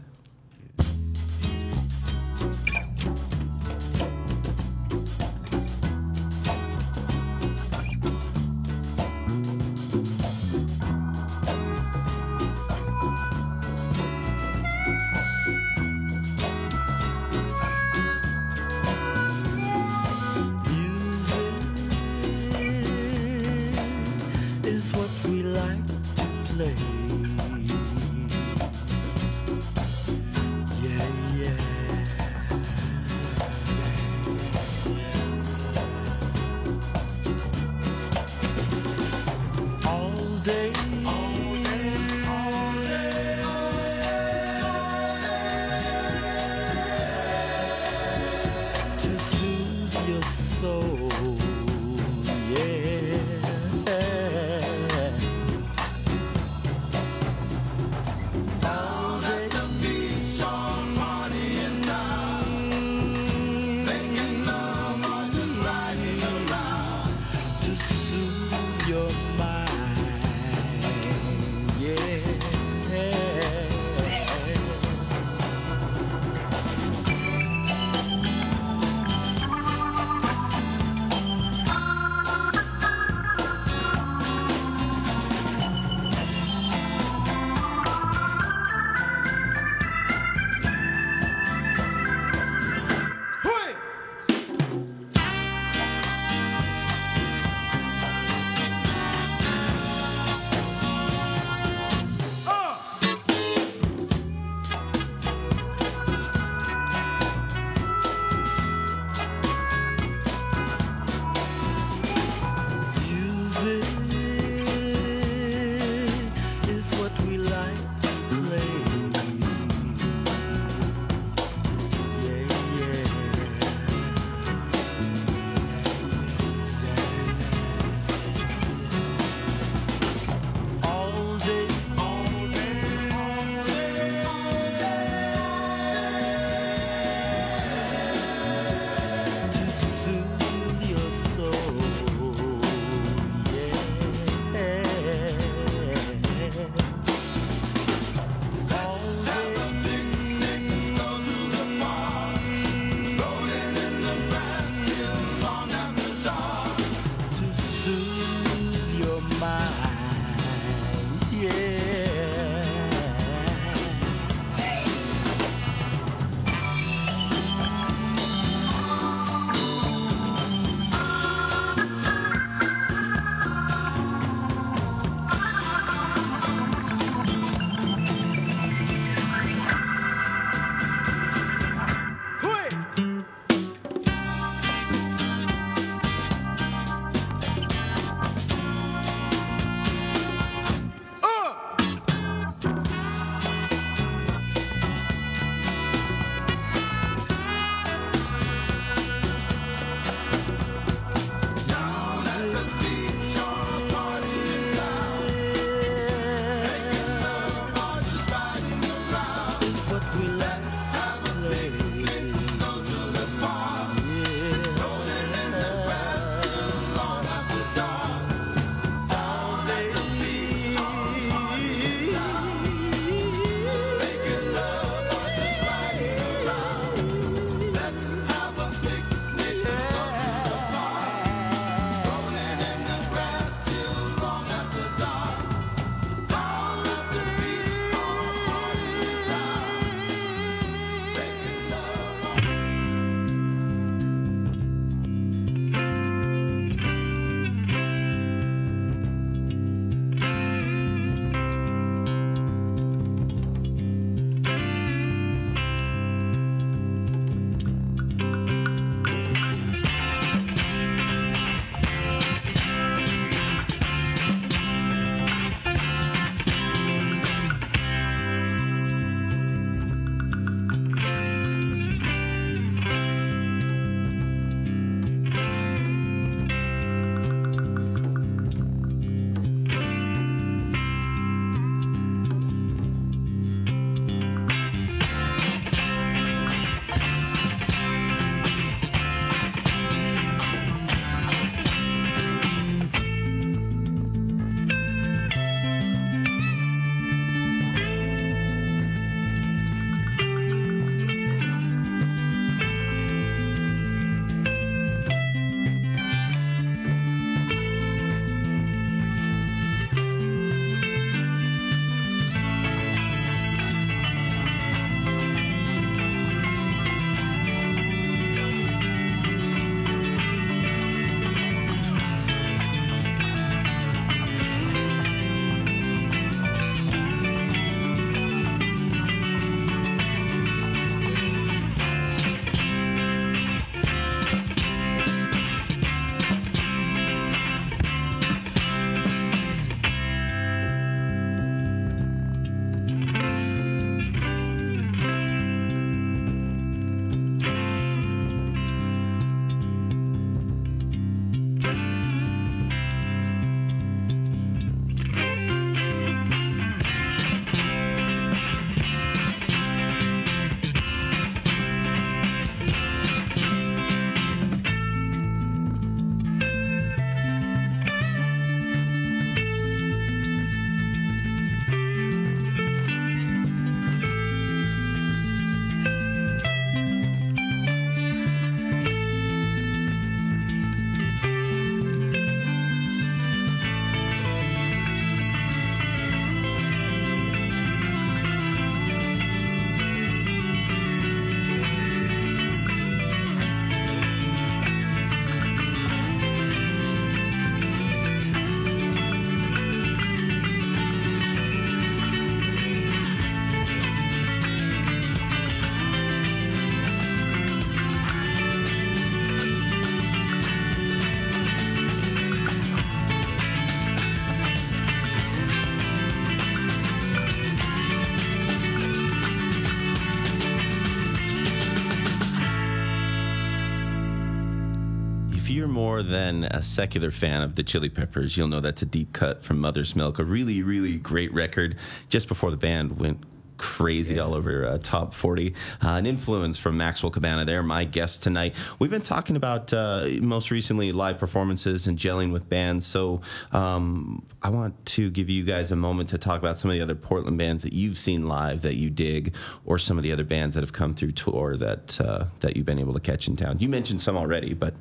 More than a secular fan of the Chili Peppers, you'll know that's a deep cut from Mother's Milk, a really, really great record just before the band went crazy all over uh, top 40 uh, an influence from maxwell cabana they're my guest tonight. We've been talking about uh, most recently live performances and gelling with bands. So um, i want to give you guys a moment to talk about some of the other portland bands that you've seen live that you dig or some of the other bands that have come through tour that uh, that you've been able to catch in town. You mentioned some already but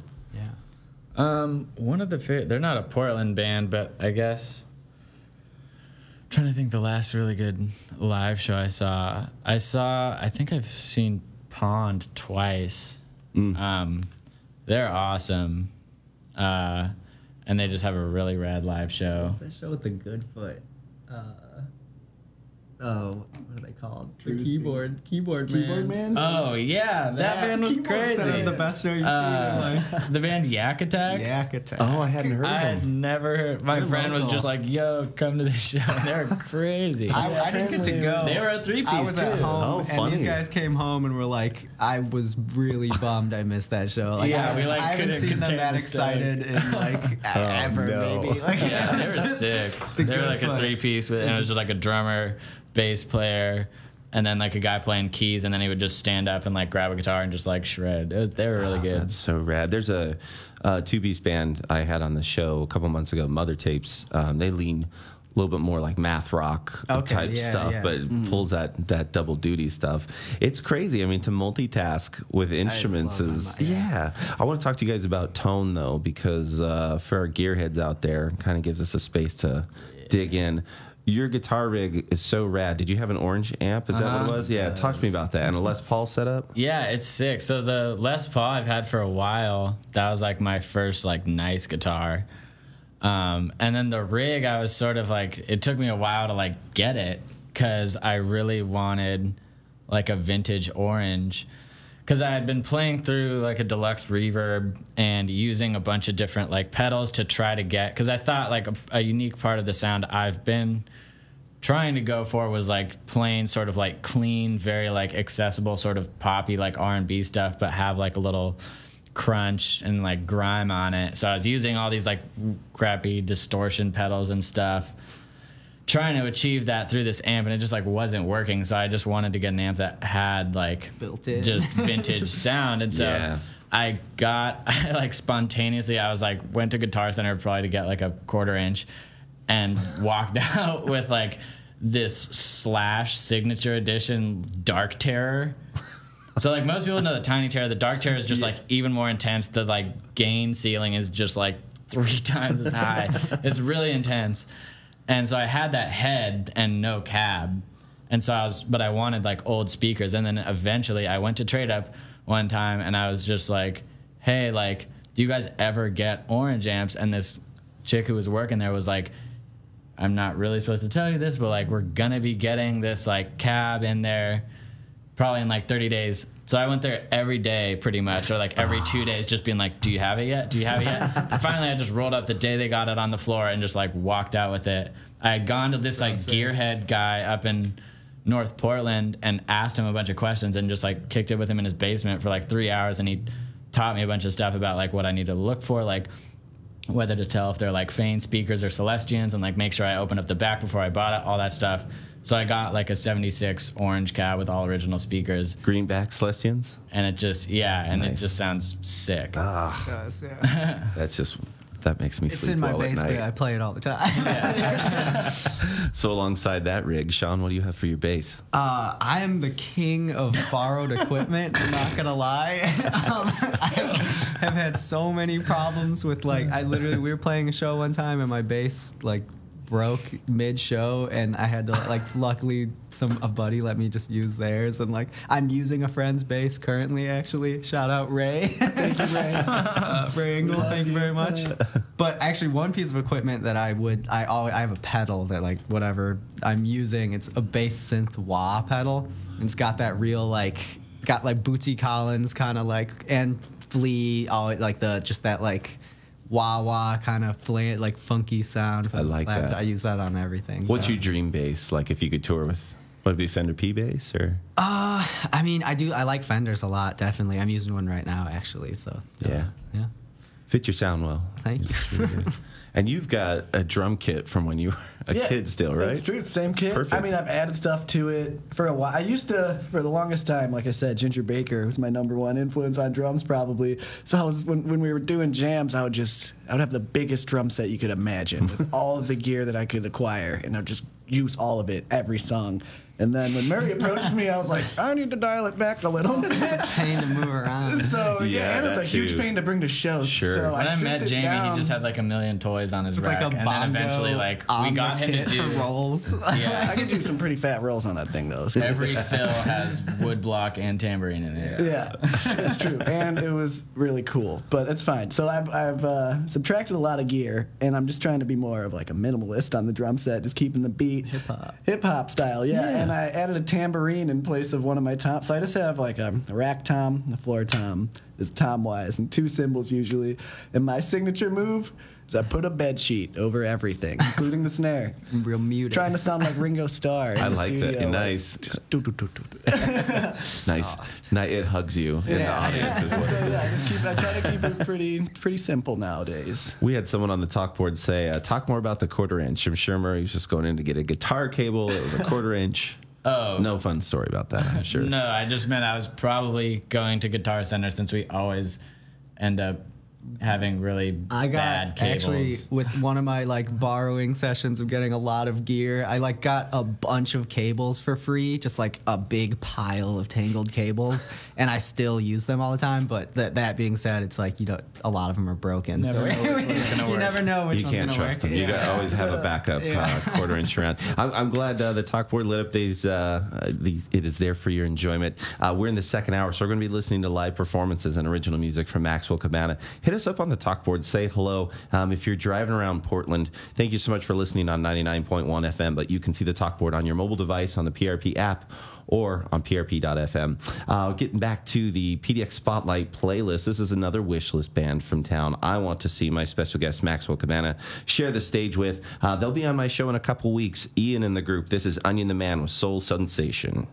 Um, one of the fa- they're not a Portland band, but I guess trying to think the last really good live show I saw. I saw I think I've seen Pond twice. Um, they're awesome. Uh, and they just have a really rad live show. What's that show with the good foot? Uh, oh, what are they called? The Bruce keyboard, keyboard man. Keyboard Man? Oh yeah, that, band was crazy. said it was the best show you've Uh, seen in the band Yak Attack. Yak Attack. oh i hadn't heard I of had them never heard. My They're friend was local. just like, "Yo, come to the show." They're crazy. I, I didn't get to go. They were a three piece was too. at home, Oh, and these guys came home and were like, "I was really bummed I missed that show." Like, Yeah, I, we, like, I haven't couldn't seen them that the excited in like ever, no. maybe. Like, Yeah, they were sick. the They were good like a three piece with, and it was just like a drummer, bass player, and then like a guy playing keys, and then he would just stand up and like grab a guitar and just like shred. It they were really good. That's so rad. There's a, uh two piece band I had on the show a couple months ago, Mother Tapes. Um, they lean a little bit more like math rock Okay, type yeah, stuff, yeah. but it pulls that that double duty stuff. It's crazy. I mean, to multitask with instruments love is them, yeah. I want to talk to you guys about tone though, because uh, for our gearheads out there, kind of gives us a space to dig in. Your guitar rig is so rad. Did you have an orange amp? Is that what it Uh-huh. was? Yeah, talk to me about that. And a Les Paul setup. Yeah, it's sick. So the Les Paul I've had for a while. That was like my first like nice guitar. Um, and then the rig, I was sort of like, it took me a while to like get it because I really wanted like a vintage orange. Because I had been playing through like a deluxe reverb and using a bunch of different like pedals to try to get. Because I thought like a, a unique part of the sound I've been trying to go for was like plain sort of like clean very like accessible sort of poppy like r&b stuff but have like a little crunch and like grime on it so i was using all these like crappy distortion pedals and stuff trying to achieve that through this amp and it just like wasn't working. So i just wanted to get an amp that had like Built in. just vintage sound. And so Yeah. i got I, like spontaneously i was like went to guitar center probably to get like a quarter inch and walked out with like this slash signature edition dark terror. So like most people know the tiny terror. The dark terror is just like even more intense. The like gain ceiling is just like three times as high. It's really intense and so i had that head and no cab. And so i was but i wanted like old speakers. And then eventually i went to trade up one time and i was just like hey like do you guys ever get orange amps? And this chick who was working there was like i'm not really supposed to tell you this but like we're gonna be getting this like cab in there probably in like 30 days. So I went there every day pretty much, or like every two days, just being like, Do you have it yet? Do you have it yet? and finally, I just rolled up the day they got it on the floor and just like walked out with it. I had gone to this like gearhead guy up in North Portland and asked him a bunch of questions and just like kicked it with him in his basement for like three hours. And he taught me a bunch of stuff about like what I need to look for, like whether to tell if they're like Fane speakers or Celestions, and like make sure I opened up the back before I bought it, all that stuff. So I got like a 76 orange cab with all original speakers. Greenback Celestions? And it just, yeah, and it just sounds sick. Ah, Does, yeah. that's just that makes me It's sleep in my well at basement. night. I play it all the time. So alongside that rig, Sean, what do you have for your bass? Uh, I am the king of borrowed equipment. I'm not gonna lie. Um, I have had so many problems with like I literally we were playing a show one time and my bass like broke mid show and I had to like luckily some a buddy let me just use theirs and like I'm using a friend's bass currently actually. Shout out Ray. thank you Ray. uh, Ray Engel, thank you very much. But actually one piece of equipment that I would I always I have a pedal that like whatever I'm using it's a bass synth wah pedal. And it's got that real like got like Bootsy Collins kind of like and Flea all like the just that like wah wah kind of flan like funky sound. I like Slabs. that. I use that on everything. What's your dream bass? Like if you could tour with, would it be Fender P bass or? Uh, I mean, I do. I like Fenders a lot. Definitely, I'm using one right now, actually. So Yeah. yeah. Fit your sound well. Thank you. and you've got a drum kit from when you were a Yeah, kid still, right? It's true. It's same kit. perfect. I mean, I've added stuff to it for a while. I used to, for the longest time, like I said, Ginger Baker was my number one influence on drums, probably. So I was when, when we were doing jams, I would just I would have the biggest drum set you could imagine with all of the gear that I could acquire, and I'd just use all of it every song. And then when Murray approached me, I was like, I need to dial it back a little bit. Pain to move around. So yeah, Yeah, and it's that a huge pain to bring to shows. Sure. So When I, stripped met Jamie, down. he just had like a million toys on his With, like, rack, a and then eventually, like we got the him to do. rolls. Yeah, I could do some pretty fat rolls on that thing though. so- every fill has wood block and tambourine in it. Yeah, it's true, and it was really cool. But it's fine. So I've, I've uh, subtracted a lot of gear, and I'm just trying to be more of like a minimalist on the drum set, just keeping the beat hip hop, hip hop style. Yeah. Yeah. And I added a tambourine in place of one of my toms. So I just have like a, rack tom, a floor tom, is tom wise, and two cymbals usually. And my signature move is I put a bed sheet over everything, including the snare. Real muted. Trying to sound like Ringo Starr. In I the like studio, that. like, nice. Just do do do do. nice. Ni- It hugs you in the audience as well. so yeah, I just keep. I try to keep it pretty pretty simple nowadays. We had someone on the talk board say, uh, "Talk more about the quarter inch." I'm sure Murray was just going in to get a guitar cable. It was a quarter inch. Oh. no fun story about that. I'm sure. No, I just meant I was probably going to Guitar Center since we always end up having really I bad got cables. actually with one of my like borrowing sessions of getting a lot of gear. I like got a bunch of cables for free, just like a big pile of tangled cables, and I still use them all the time. But that that being said, it's like you know a lot of them are broken, Never so know gonna you never know which you one's can't gonna trust work. them. You Yeah. got always have a backup uh, quarter inch around. I'm, I'm glad uh, the talk board lit up these. Uh, uh, these it is there for your enjoyment. Uh, we're in the second hour, so we're going to be listening to live performances and original music from Maxwell Cabana. Hit us up on the talk board. Say hello. Um, if you're driving around Portland, thank you so much for listening on 99.1 FM. But you can see the talk board on your mobile device on the PRP app or on prp.fm. Uh, getting back to the PDX Spotlight playlist, this is another wish list band from town. I want to see my special guest, Maxwell Cabana, share the stage with. Uh, they'll be on my show in a couple weeks. Ian and the group. This is Onion the Man with Soul Sensation.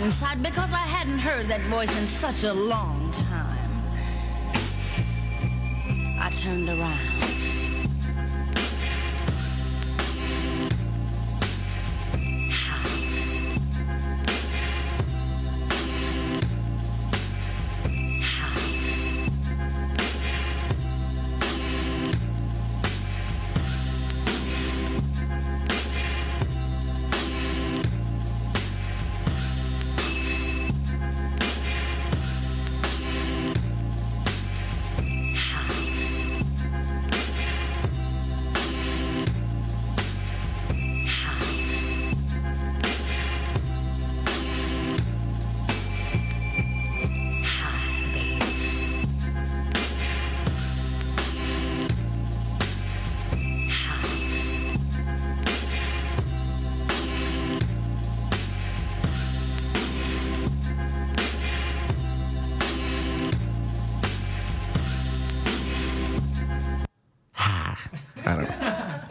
Inside because I hadn't heard that voice in such a long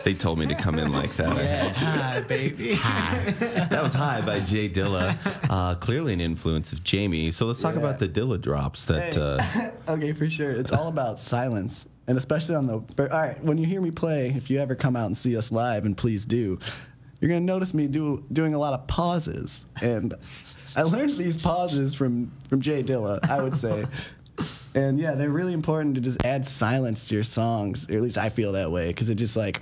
They told me to come in like that. Yeah. Hi, baby. That was High by Jay Dilla. Uh, clearly an influence of Jamie. So let's talk Yeah. about the Dilla drops that. Hey. Uh, okay, for sure. It's all about silence. And especially on the. All right, when you hear me play, if you ever come out and see us live, and please do, you're going to notice me do, doing a lot of pauses. And I learned these pauses from, from Jay Dilla, I would say. And yeah, they're really important to just add silence to your songs. Or at least I feel that way because it just like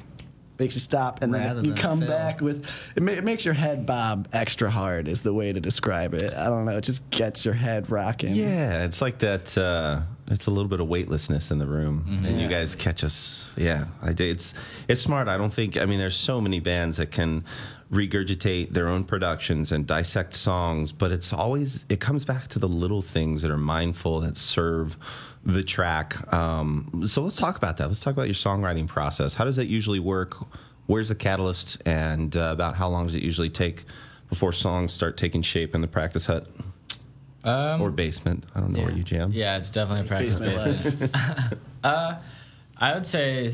makes you stop and Rather then you than come fill. back with it, ma- it makes your head bob extra hard is the way to describe it. I don't know, it just gets your head rocking. yeah, it's like that. Uh, it's a little bit of weightlessness in the room, and you guys catch us. Yeah, I did. It's it's smart. I don't think. I mean, there's so many bands that can regurgitate their own productions and dissect songs, but it's always it comes back to the little things that are mindful that serve the track. Um, so let's talk about that. Let's talk about your songwriting process. How does that usually work? Where's the catalyst, and uh, about how long does it usually take before songs start taking shape in the practice hut? Um, or basement. I don't know where you jam. Yeah, it's definitely a practice Basement basement. uh, I would say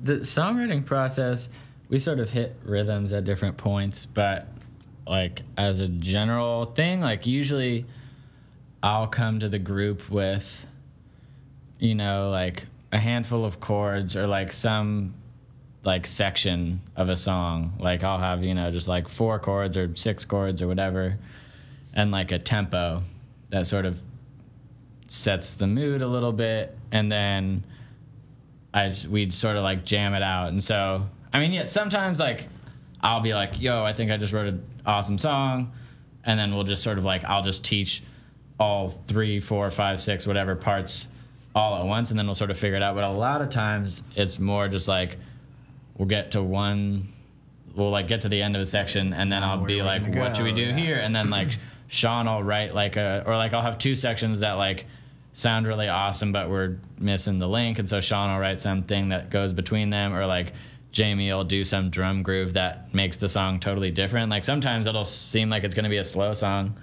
the songwriting process, we sort of hit rhythms at different points, but like as a general thing, like usually I'll come to the group with, you know, like a handful of chords or like some like section of a song. Like I'll have, you know, just like four chords or six chords or whatever, and like a tempo that sort of sets the mood a little bit, and then I we'd sort of like jam it out. And so, I mean, yeah, sometimes like I'll be like, "Yo, I think I just wrote an awesome song," and then we'll just sort of like I'll just teach all three, four, five, six, whatever parts all at once, and then we'll sort of figure it out. But a lot of times, it's more just like we'll get to one. We'll like get to the end of a section, and then I'll be like, "What should we do yeah. here?" And then like Sean will write like a, or like I'll have two sections that like sound really awesome, but we're missing the link, and so Sean will write something that goes between them, or like Jamie will do some drum groove that makes the song totally different. Like sometimes it'll seem like it's gonna be a slow song,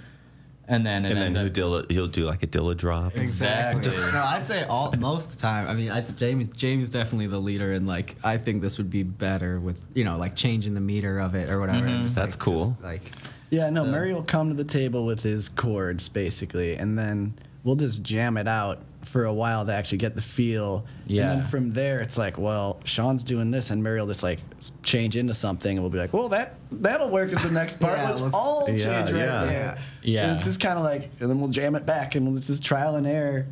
and then it And then he'll, up- Dilla, he'll do like a Dilla drop. Exactly. no, I'd say all most of the time. I mean, I, Jamie's Jamie's definitely the leader, and like I think this would be better with you know like changing the meter of it or whatever. and just, That's like, cool. just, like Yeah, no, Murray will come to the table with his chords basically, and then we'll just jam it out for a while to actually get the feel. Yeah. And then from there, it's like, well, Sean's doing this, and Murray will just like change into something, and we'll be like, well, that that'll work as the next part. Yeah, let's, let's- all Yeah, change right yeah. there. Yeah. And it's just kind of like, and then we'll jam it back, and it's just trial and error.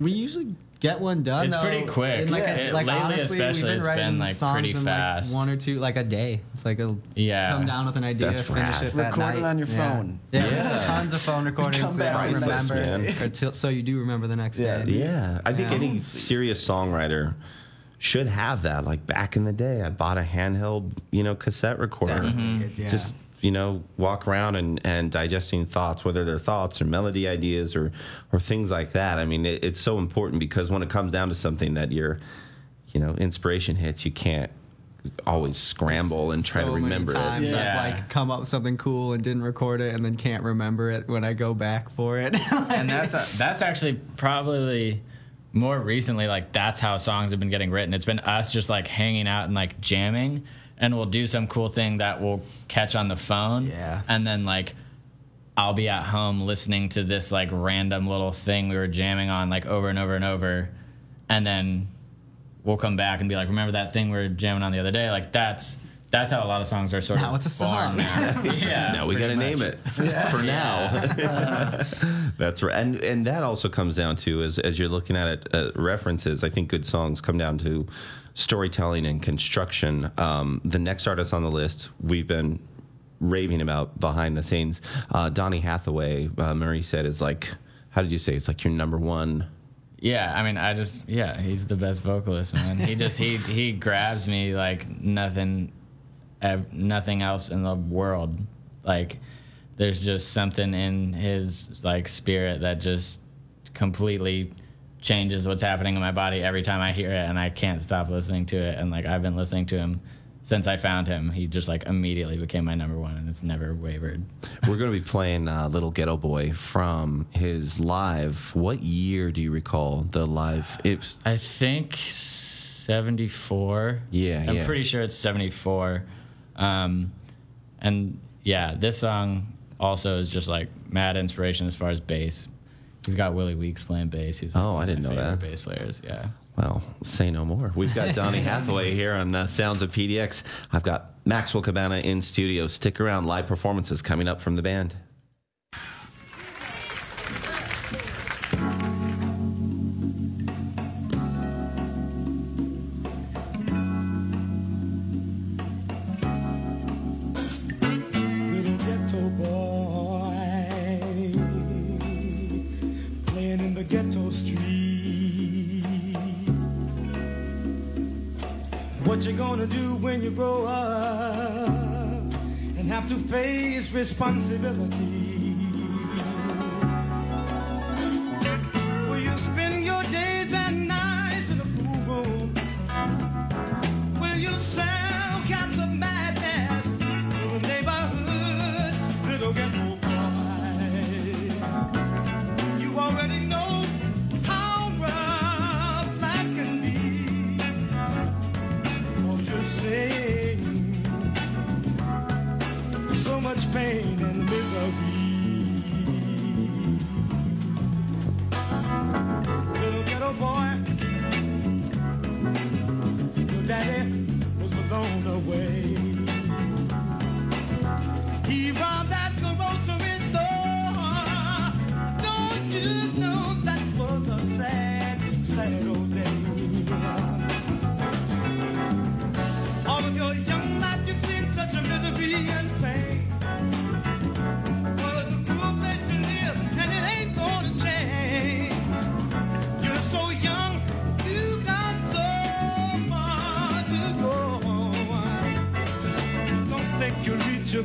we usually get one done. It's though, pretty quick. in, like, Yeah. a, It- like lately honestly, especially, we've been it's writing been, like, songs pretty in, fast. Like one or two, like a day. It's like a Yeah. Come down with an idea, That's finish rad. it that Record it night. on your Yeah. phone. Yeah, Yeah. tons of phone recordings. Come so back you with this, remember, man. or till, so you do remember the next Yeah. day. Yeah, I think Yeah. any serious songwriter should have that. Like back in the day, I bought a handheld, you know, cassette recorder. Definitely, mm-hmm. yeah. Just you know, walk around and, and digesting thoughts, whether they're thoughts or melody ideas or or things like that. I mean, it, it's so important because when it comes down to something that your, you know, inspiration hits, you can't always scramble and try so to many remember times it. Yeah. I've like come up with something cool and didn't record it, and then can't remember it when I go back for it. and that's that's actually probably more recently, like that's how songs have been getting written. It's been us just like hanging out and like jamming, and we'll do some cool thing that we'll catch on the phone. Yeah. And then like I'll be at home listening to this like random little thing we were jamming on like over and over and over, and then we'll come back and be like, remember that thing we were jamming on the other day? Like that's that's how a lot of songs are sort Now of it's a song. now. yeah. now we got to pretty name much. it for now. That's right, and and that also comes down to as as you're looking at it, uh, references. I think good songs come down to storytelling and construction. Um, the next artist on the list we've been raving about behind the scenes, uh, Donny Hathaway. Uh, Murray said is like, how did you say? It's like your number one. Yeah, I mean, I just yeah, he's the best vocalist, man. He just he he grabs me like nothing, nothing else in the world. Like, there's just something in his like spirit that just completely changes what's happening in my body every time I hear it, and I can't stop listening to it. And like I've been listening to him since I found him. He just like immediately became my number one, and it's never wavered. We're going to be playing uh, "Little Ghetto Boy" from his live. What year do you recall the live? It's I think 74. Yeah, I'm yeah. pretty sure it's 74. Um, and yeah, this song also is just like mad inspiration as far as bass. He's got Willie Weeks playing bass. Who's Oh, I didn't know favorite that. Bass players, yeah. Well, say no more. We've got Donny Hathaway here on uh, Sounds of PDX. I've got Maxwell Cabana in studio. Stick around. Live performances coming up from the band. To face responsibility?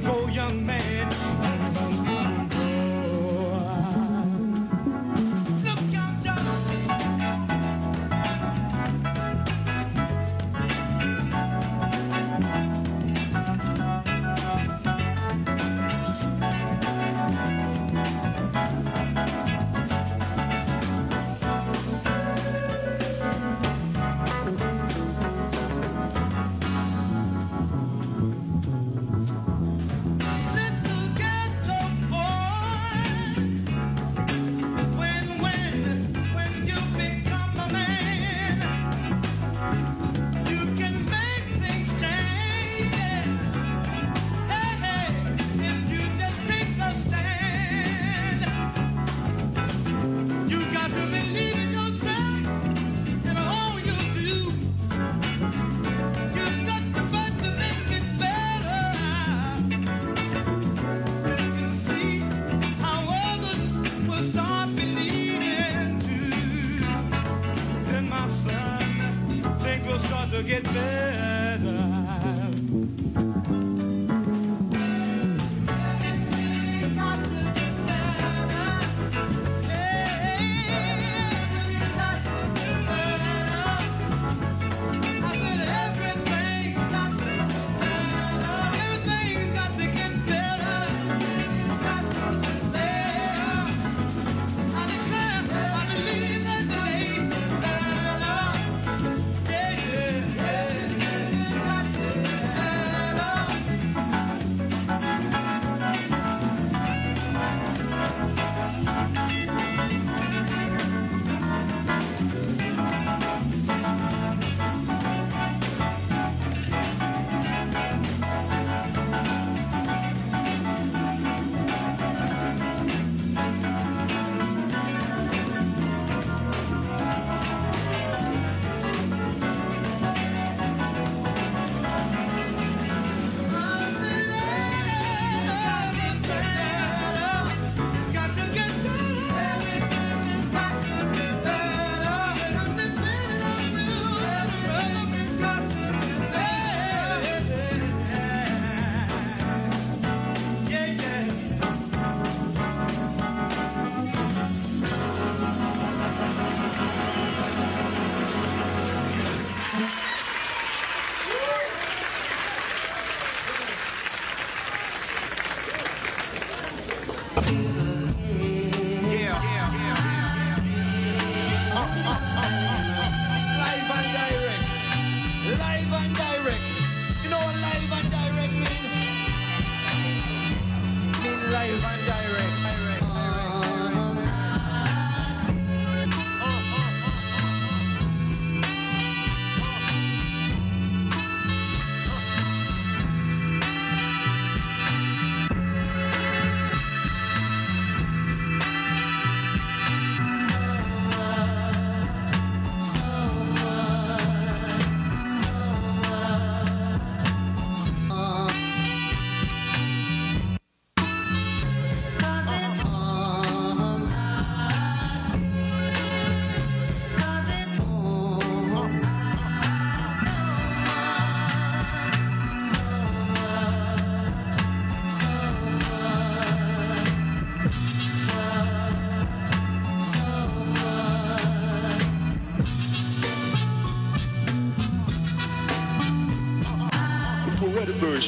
You'll reach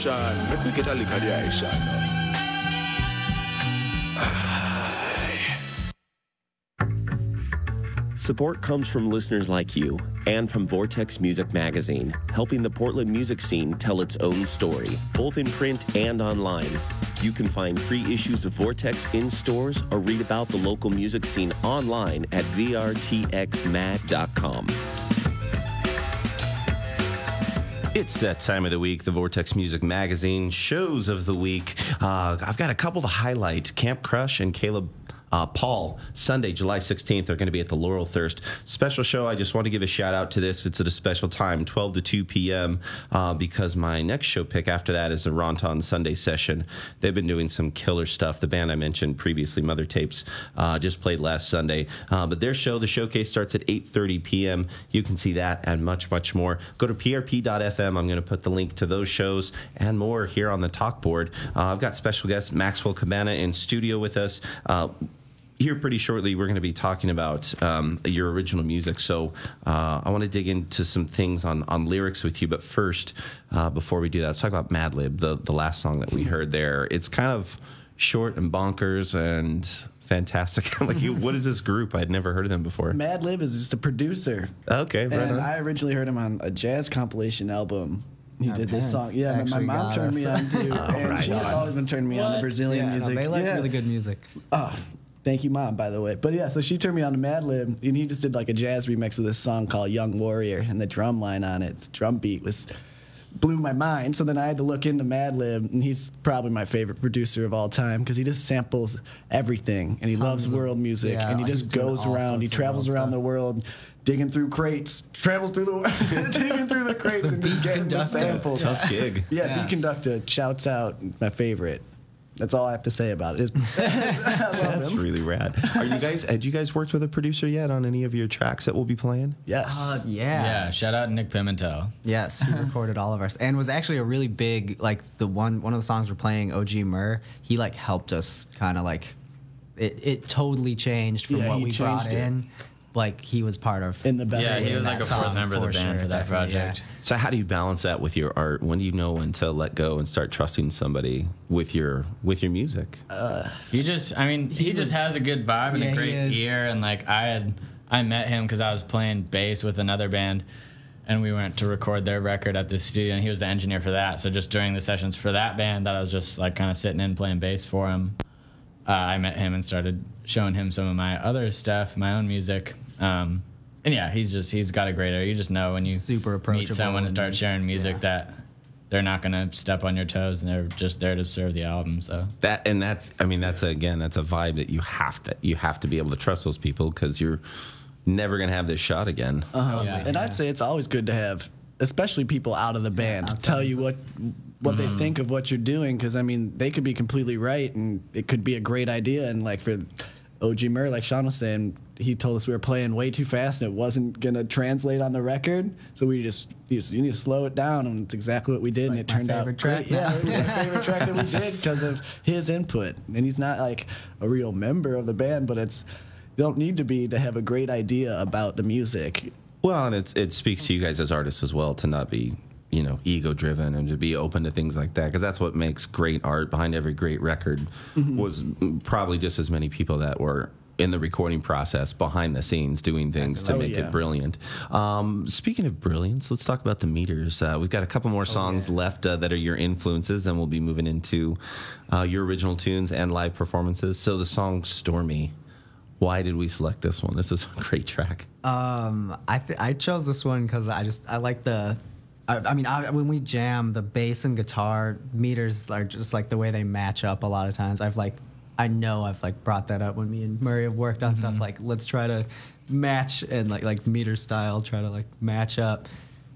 Get a. Support comes from listeners like you and from Vortex Music Magazine, helping the Portland music scene tell its own story, both in print and online. You can find free issues of Vortex in stores or read about the local music scene online at vrtxmag.com. It's that time of the week, the Vortex Music Magazine shows of the week. Uh, I've got a couple to highlight. Camp Crush and Caleb uh, Paul, Sunday, July 16th, are going to be at the Laurel Thirst. Special show. I just want to give a shout out to this. It's at a special time, 12 to 2 p.m., uh, because my next show pick after that is the Rontoms Sunday session. They've been doing some killer stuff. The band I mentioned previously, Mother Tapes, uh, just played last Sunday. Uh, but their show, the showcase, starts at 8.30 p.m. You can see that and much, much more. Go to prp.fm. I'm going to put the link to those shows and more here on the talk board. Uh, I've got special guest Maxwell Cabana in studio with us. Uh, here pretty shortly we're going to be talking about um, your original music so uh, i want to dig into some things on, on lyrics with you but first uh, before we do that let's talk about madlib the, the last song that we heard there it's kind of short and bonkers and fantastic like you, what is this group i'd never heard of them before Madlib is just a producer. okay right and on. I originally heard him on a jazz compilation album. He Our did this song. Yeah, my- my mom got turned me on to, Oh, and right she's always been turning me on to Brazilian Yeah, no, music. they like yeah. really good music. Oh, thank you, mom, by the way. But yeah, so she turned me on to Madlib, and he just did like a jazz remix of this song called "Young Warrior," and the drum line on it, the drum beat was blew my mind. So then I had to look into Madlib, and he's probably my favorite producer of all time because he just samples everything, and he loves of- world music, yeah, and he like just goes around. He travels world around stuff. the world. Digging through crates, travels through the digging through the crates and just getting the conductor. samples. Tough gig. Yeah, Yeah. Beat Konducta shouts out my favorite. That's all I have to say about it. That's really rad. Are you guys? Had you guys worked with a producer yet on any of your tracks that we'll be playing? yes. Uh, yeah. Yeah, shout out Nick Pimentel. Yes, he recorded all of ours, and was actually a really big like the one one of the songs we're playing, OG Murr. He like helped us kind of like it. It totally changed from Yeah, what we brought it. in. Like he was part of in the best Yeah, way. he was like a fourth song, member of the for band sure, for that definitely, yeah. project. So how do you balance that with your art? When do you know when to let go and start trusting somebody with your with your music? He just, I mean, he just a- has a good vibe and Yeah, a great ear. And like I had, I met him because I was playing bass with another band, and we went to record their record at this studio, and he was the engineer for that. So just during the sessions for that band, that I was just like kind of sitting in playing bass for him. Uh, I met him and started showing him some of my other stuff, my own music. Um, and yeah, he's just he's got a great ear. You just know when you Super meet someone and and- start sharing music yeah. that they're not gonna step on your toes and they're just there to serve the album. So That and that's I mean that's again that's a vibe that you have to you have to be able to trust those people because you're never gonna have this shot again. Uh-huh. Yeah. And I'd say it's always good to have, especially people out of the band, tell you what what Mm-hmm. they think of what you're doing. Because I mean, they could be completely right, and it could be a great idea. And like for OG Murray, like Sean was saying, he told us we were playing way too fast and it wasn't gonna translate on the record. So we just you, just, you need to slow it down, and it's exactly what we did, and it turned out favorite track great. Yeah, it was our favorite track that we did because of his input. And he's not like a real member of the band, but it's. You don't need to be to have a great idea about the music. Well, and it's it speaks to you guys as artists as well to not be you know ego driven and to be open to things like that because that's what makes great art behind every great record was probably just as many people that were in the recording process behind the scenes doing things to Oh, make yeah. it brilliant. Um, speaking of brilliance let's talk about the meters. Uh, we've got a couple more songs left uh, that are your influences and we'll be moving into uh, your original tunes and live performances. So the song stormy why did we select this one? This is a great track. Um, I th- I chose this one because I just I like the. I, I mean, I, when we jam, the bass and guitar meters are just like the way they match up. A lot of times, I've like, I know I've like brought that up when me and Murray have worked on stuff. Like, let's try to match and like like meter style, try to like match up.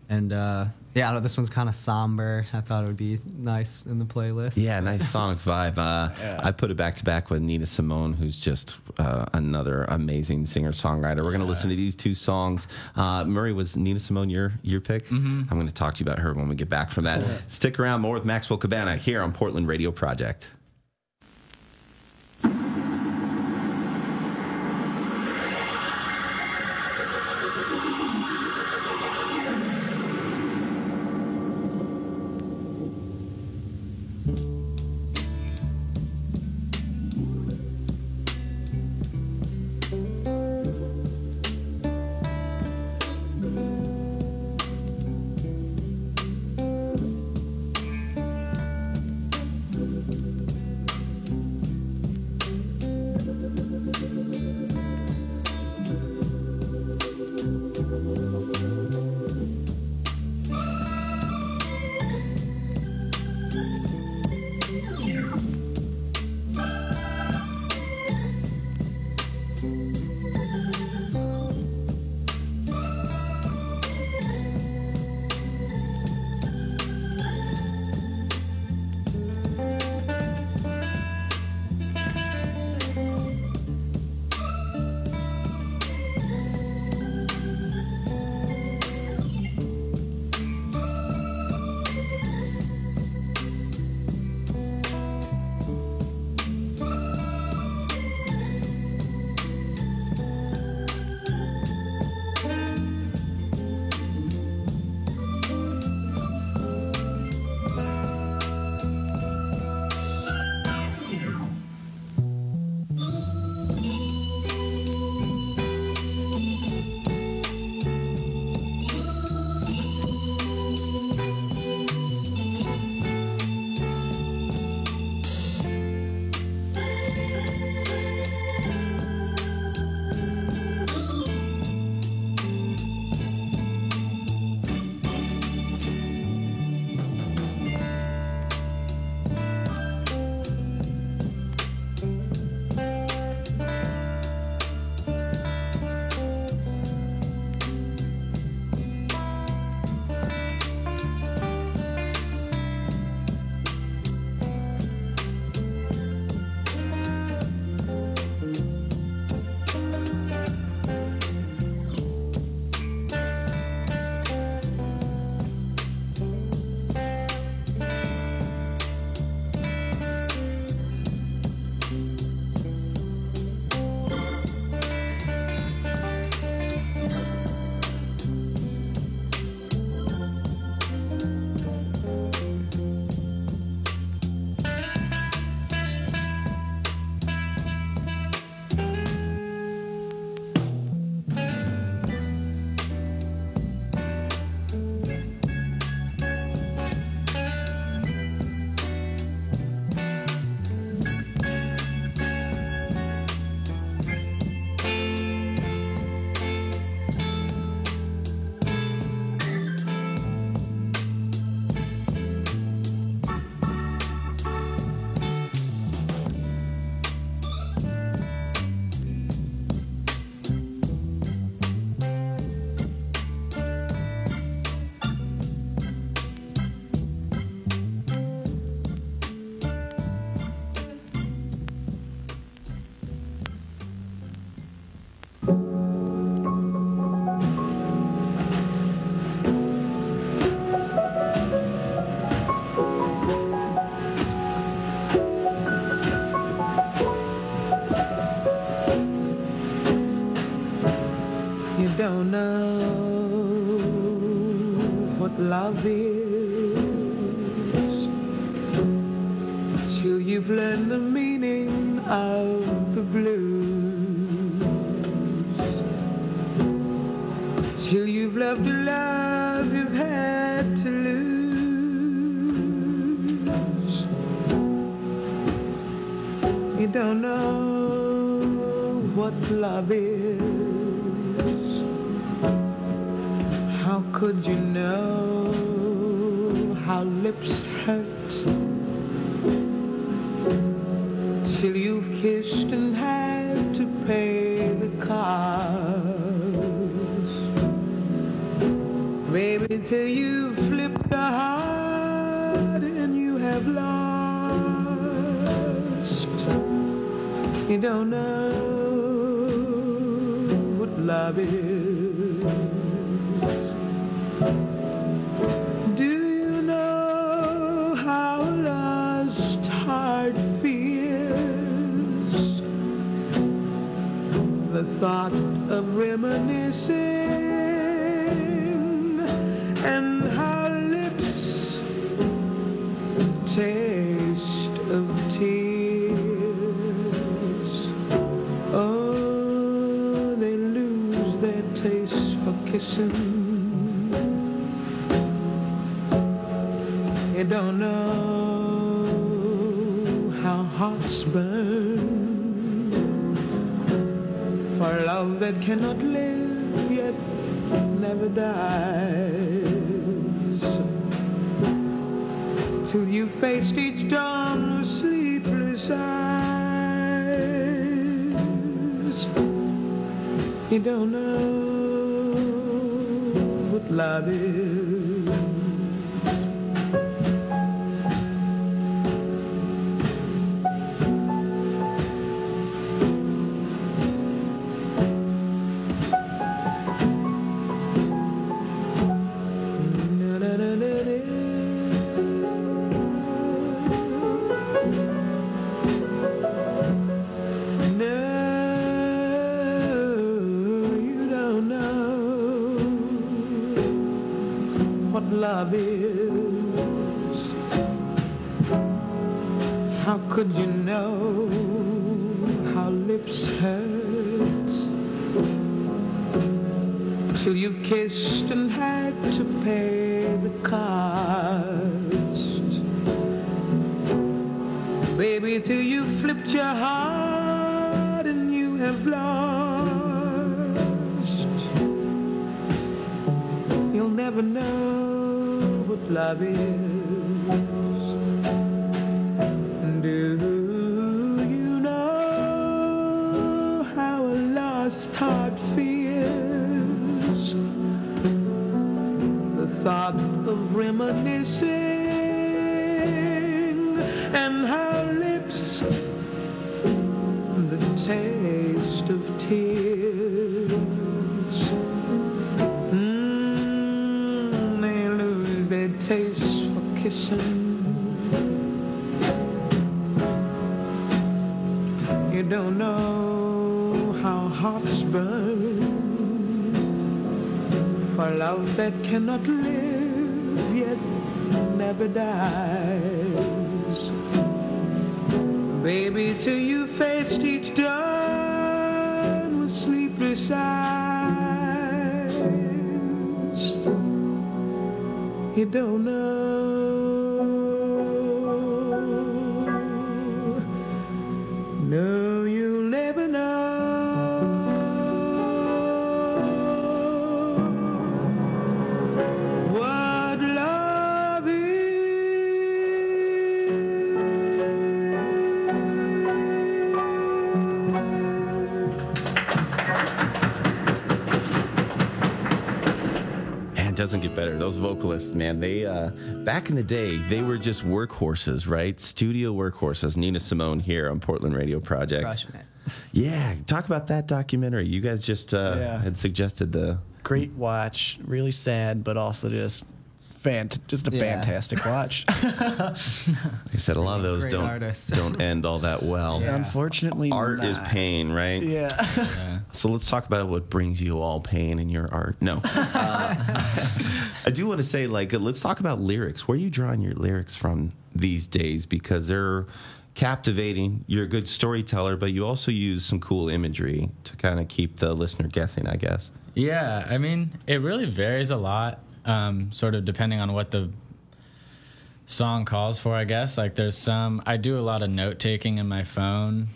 And uh, yeah, I don't know, this one's kind of somber. I thought it would be nice in the playlist. Yeah, nice sonic vibe. Uh, I put it back to back with Nina Simone, who's just uh, another amazing singer songwriter. We're going to listen to these two songs. Uh, Murray was Nina Simone your your pick. I'm going to talk to you about her when we get back from that. Stick around more with Maxwell Cabana here on Portland Radio Project. I'll be saber. Those vocalists, man, they uh, back in the day, they were just workhorses, right? Studio workhorses. Nina Simone here on Portland Radio Project. Yeah, talk about that documentary. You guys just uh, yeah. had suggested the great watch, really sad, but also just Fant- just a Yeah. fantastic watch. He said a lot of those Great don't artist. don't end all that well. Yeah. Unfortunately, art is not. pain, right? yeah. So let's talk about what brings you all pain in your art. No, uh, I do want to say, like, let's talk about lyrics. Where are you drawing your lyrics from these days? Because they're captivating. You're a good storyteller, but you also use some cool imagery to kind of keep the listener guessing. I guess. Yeah, I mean, it really varies a lot, um, sort of depending on what the song calls for, I guess. Like, there's some, I do a lot of note taking in my phone.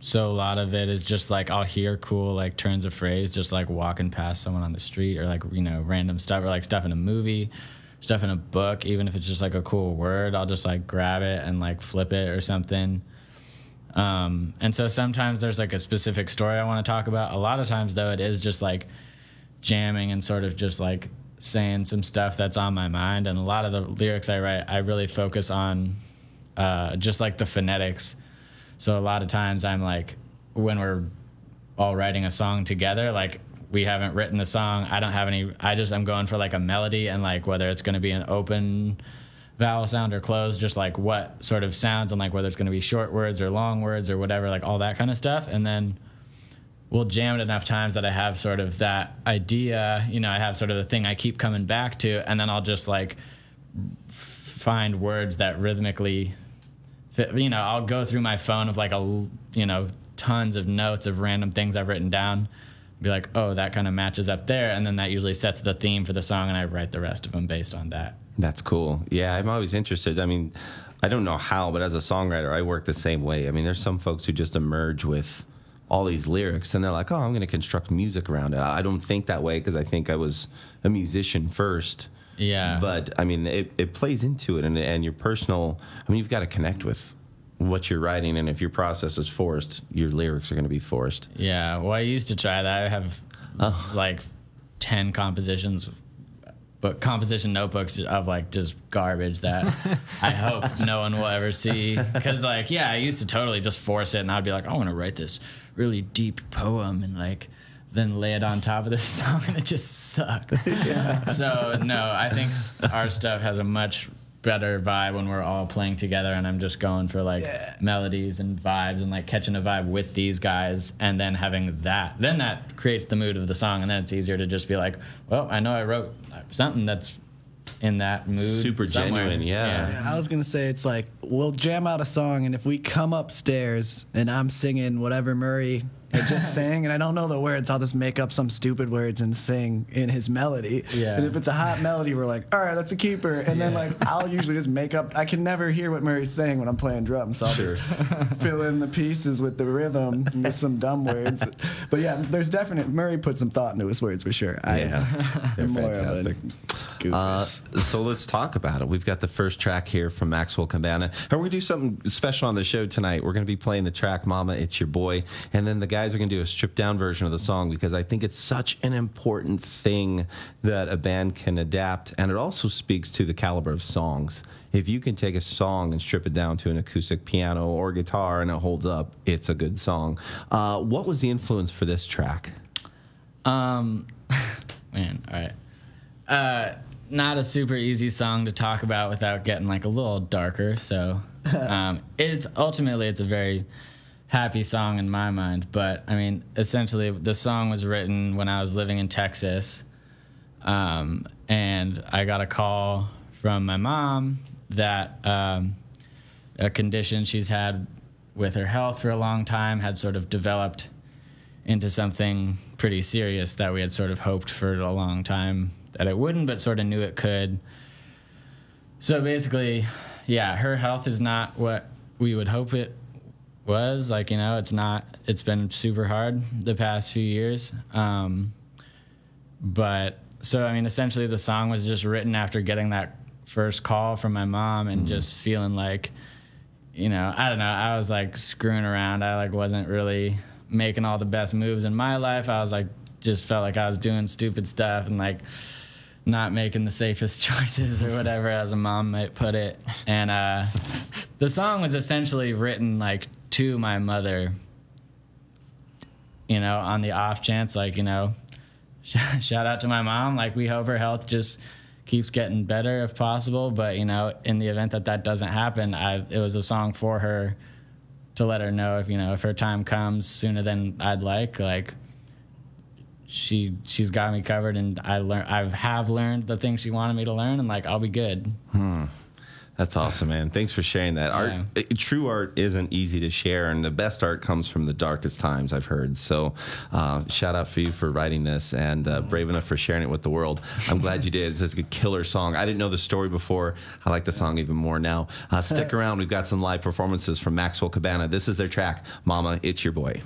So, a lot of it is just like I'll hear cool, like, turns of phrase, just like walking past someone on the street or like, you know, random stuff or like stuff in a movie, stuff in a book. Even if it's just like a cool word, I'll just like grab it and like flip it or something. Um, and so sometimes there's like a specific story I want to talk about. A lot of times, though, it is just like jamming and sort of just like saying some stuff that's on my mind. And a lot of the lyrics I write, I really focus on uh, just like the phonetics. So a lot of times I'm like, when we're all writing a song together, like we haven't written the song. I don't have any, I just, I'm going for like a melody and like whether it's going to be an open vowel sound or closed, just like what sort of sounds and like whether it's going to be short words or long words or whatever, like all that kind of stuff. And then we'll jam it enough times that I have sort of that idea, you know, I have sort of the thing I keep coming back to, and then I'll just like find words that rhythmically fit, you know, I'll go through my phone of like a, you know, tons of notes of random things I've written down, be like, oh, that kind of matches up there. And then that usually sets the theme for the song, and I write the rest of them based on that. That's cool. Yeah, I'm always interested. I mean, I don't know how, but as a songwriter, I work the same way. I mean, there's some folks who just emerge with all these lyrics and they're like, oh, I'm going to construct music around it. I don't think that way because I think I was a musician first. Yeah. But I mean, it, it plays into it and, and your personal, I mean, you've got to connect with what you're writing. And if your process is forced, your lyrics are going to be forced. Yeah, well, I used to try that. I have Oh. like 10 compositions, but composition notebooks of like just garbage that I hope no one will ever see. Because, like, yeah, I used to totally just force it and I'd be like, I want to write this really deep poem and like then lay it on top of this song and it just sucked. So, no, I think our stuff has a much better vibe when we're all playing together and I'm just going for like melodies and vibes and like catching a vibe with these guys and then having that then that creates the mood of the song and then it's easier to just be like well I know I wrote something that's in that mood Super somewhere. genuine, yeah. Yeah, I was gonna say it's like we'll jam out a song, and if we come upstairs and I'm singing whatever Murray had just sang, and I don't know the words, I'll just make up some stupid words and sing in his melody. Yeah. And if it's a hot melody, we're like, all right, that's a keeper. And then like I'll usually just make up. I can never hear what Murray's saying when I'm playing drums, so I'll just fill in the pieces with the rhythm with some dumb words. But yeah, there's definite Murray put some thought into his words for sure. I Yeah, they're more of a fantastic. Uh, so let's talk about it. We've got the first track here from Maxwell Cabana. And we're to do something special on the show tonight. We're to be playing the track Mama, It's Your Boy. And then the guys are going to do a stripped down version of the song because I think it's such an important thing that a band can adapt. And it also speaks to the caliber of songs. If you can take a song and strip it down to an acoustic piano or guitar and it holds up, it's a good song. Uh, what was the influence for this track? Um, man, all right. Uh, not a super easy song to talk about without getting like a little darker. So, um, it's ultimately it's a very happy song in my mind. But I mean, essentially, the song was written when I was living in Texas, um, and I got a call from my mom that um, a condition she's had with her health for a long time had sort of developed into something pretty serious that we had sort of hoped for a long time that it wouldn't, but sort of knew it could. So basically, yeah, her health is not what we would hope it was. Like, you know, it's not, it's been super hard the past few years. Um, but so, I mean, essentially, the song was just written after getting that first call from my mom and just feeling like, you know, I don't know, I was like screwing around. I like wasn't really making all the best moves in my life. I was like, just felt like I was doing stupid stuff and like not making the safest choices or whatever, as a mom might put it. And uh, the song was essentially written like to my mother, you know, on the off chance, like, you know, shout out to my mom. Like, we hope her health just keeps getting better if possible. But you know, in the event that that doesn't happen, I it was a song for her to let her know if you know if her time comes sooner than I'd like, like she she's got me covered, and I learn I have learned the things she wanted me to learn, and like I'll be good. Hmm. That's awesome, man. Thanks for sharing that. Art, uh, true art isn't easy to share, and the best art comes from the darkest times. I've heard. So, uh, shout out for you for writing this and uh, brave enough for sharing it with the world. I'm glad you did. It's a killer song. I didn't know the story before. I like the song even more now. Uh, stick around. We've got some live performances from Maxwell Cabana. This is their track, "Mama, It's Your Boy."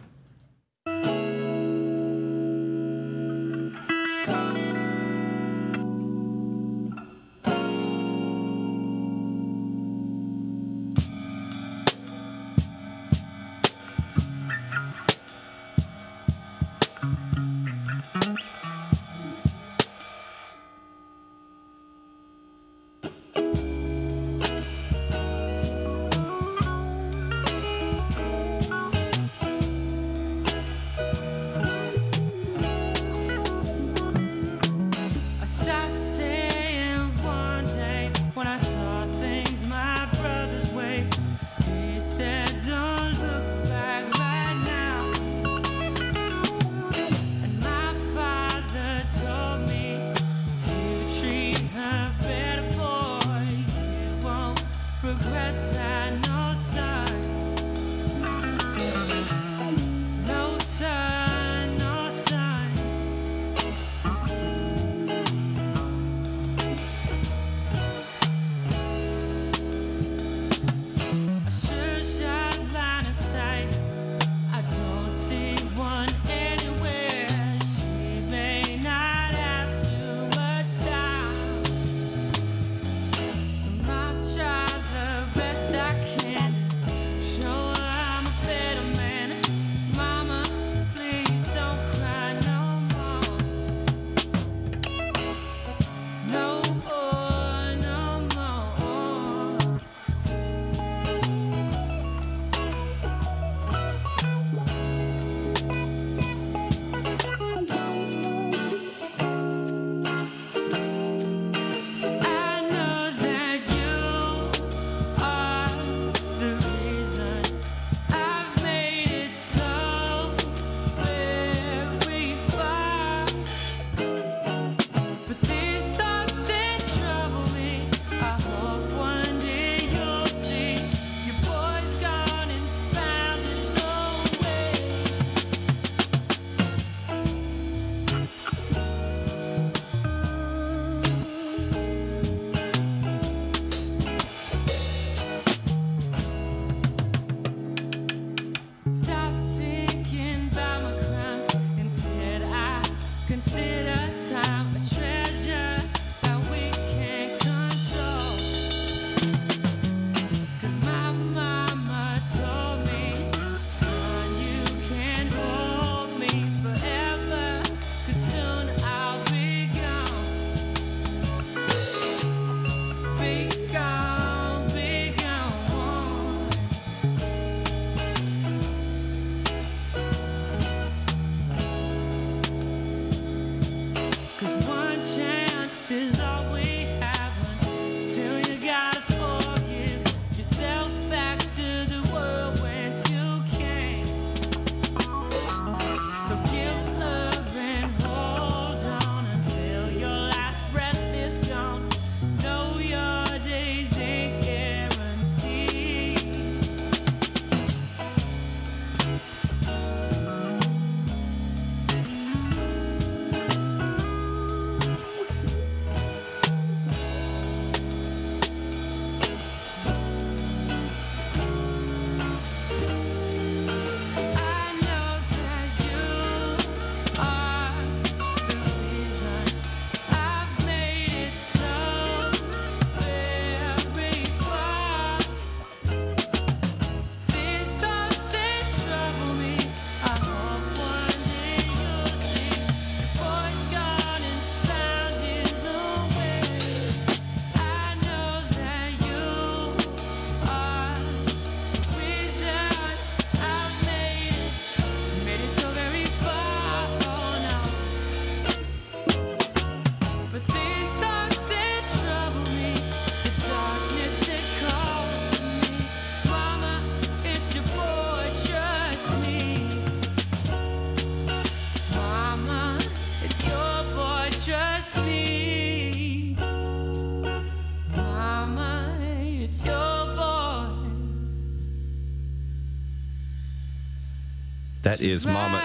That is Mama.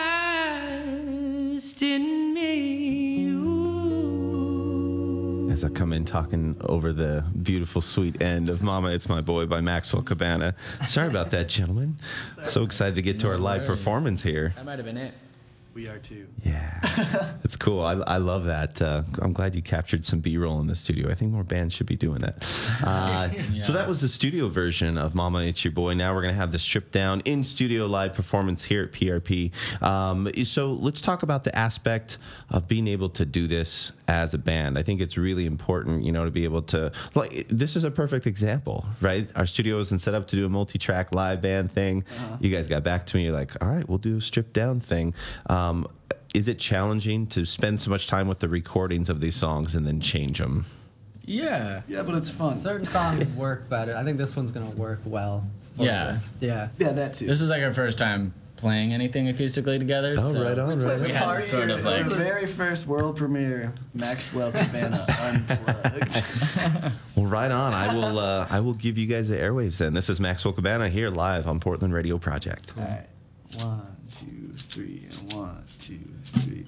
In me. As I come in talking over the beautiful, sweet end of Mama, It's My Boy by Maxwell Cabana. Sorry about that, gentlemen. So excited to get to our live performance here. That might have been it. We are too. It's cool. I, I love that. Uh, I'm glad you captured some B-roll in the studio. I think more bands should be doing that. Uh, So that was the studio version of Mama, It's Your Boy. Now we're going to have the stripped down in studio live performance here at PRP. Um, so let's talk about the aspect of being able to do this as a band. I think it's really important, you know, to be able to like. This is a perfect example, right? Our studio isn't set up to do a multi-track live band thing. You guys got back to me. You're like, all right, we'll do a stripped down thing. Um, is it challenging to spend so much time with the recordings of these songs and then change them? Yeah. Yeah, but it's fun. Certain songs work better. I think this one's gonna work well. Yeah. this. Yeah. Yeah, that too. This is like our first time playing anything acoustically together. Oh, so right on, right We on. had to sort of It like. was the very first world premiere Maxwell Cabana unplugged. Well, right on. I will. Uh, I will give you guys the airwaves then. This is Maxwell Cabana here live on Portland Radio Project. All right. One, two, three, and one, two, three.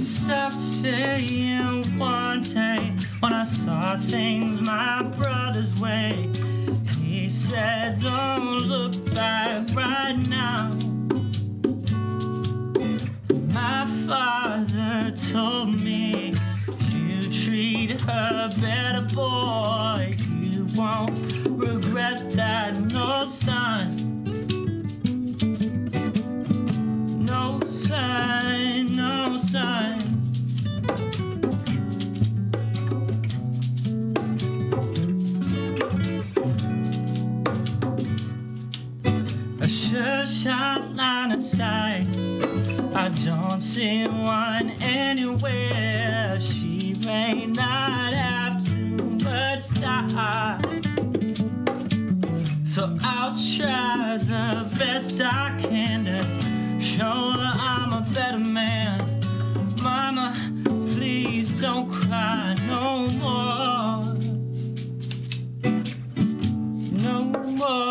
Stop saying one day when I saw things my brother's way. He said, Don't look back right now. My father told me you treat her better, boy. You won't regret that, no son. No son, no son. I sure shot don't see one anywhere. She may not have too much time. So I'll try the best I can to show her I'm a better man. Mama, please don't cry no more. No more,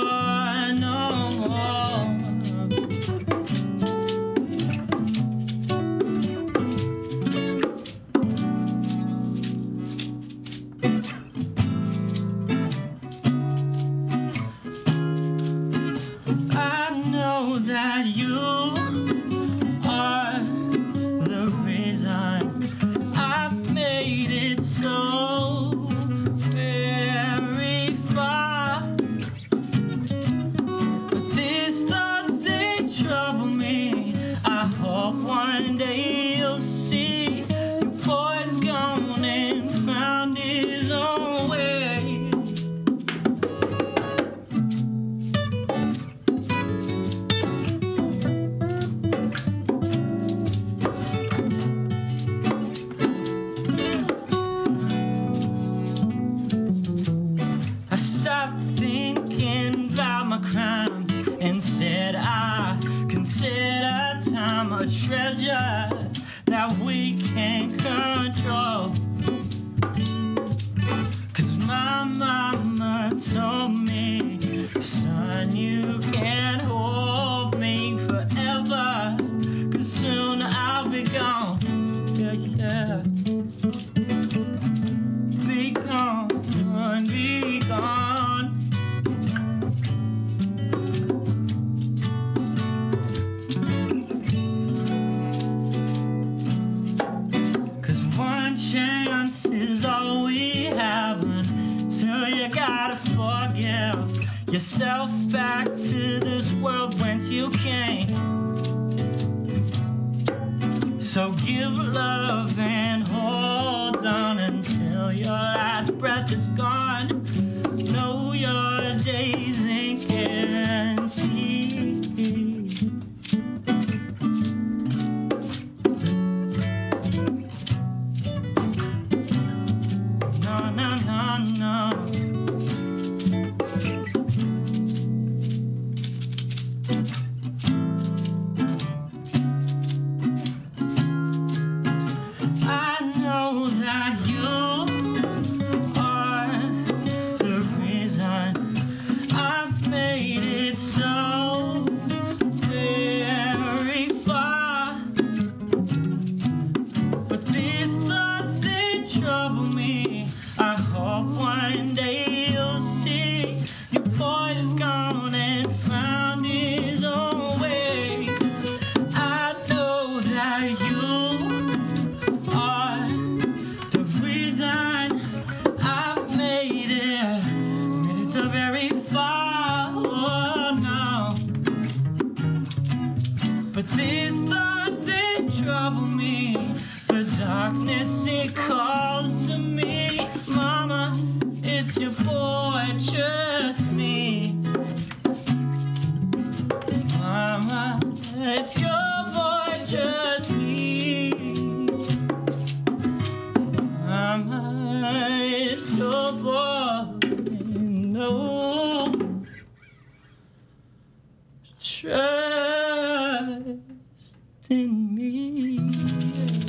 Trust in me.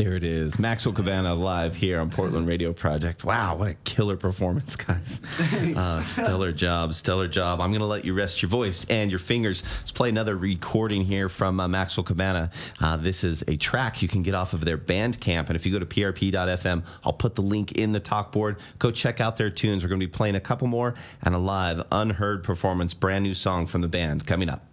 There it is. Maxwell Cabana live here on Portland Radio Project. Wow, what a killer performance, guys. Uh, stellar job, stellar job. I'm going to let you rest your voice and your fingers. Let's play another recording here from uh, Maxwell Cabana. Uh, this is a track you can get off of their Bandcamp. And if you go to prp.fm, I'll put the link in the talk board. Go check out their tunes. We're going to be playing a couple more and a live, unheard performance, brand new song from the band coming up.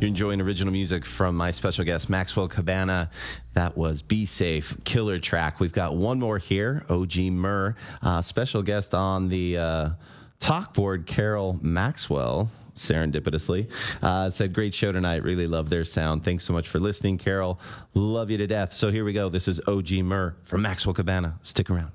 You're enjoying original music from my special guest, Maxwell Cabana. That was Be Safe, killer track. We've got one more here, OG Murr, uh, special guest on the uh, talk board, Carol Maxwell. Serendipitously uh, said, Great show tonight. Really love their sound. Thanks so much for listening, Carol. Love you to death. So here we go. This is OG Murr from Maxwell Cabana. Stick around.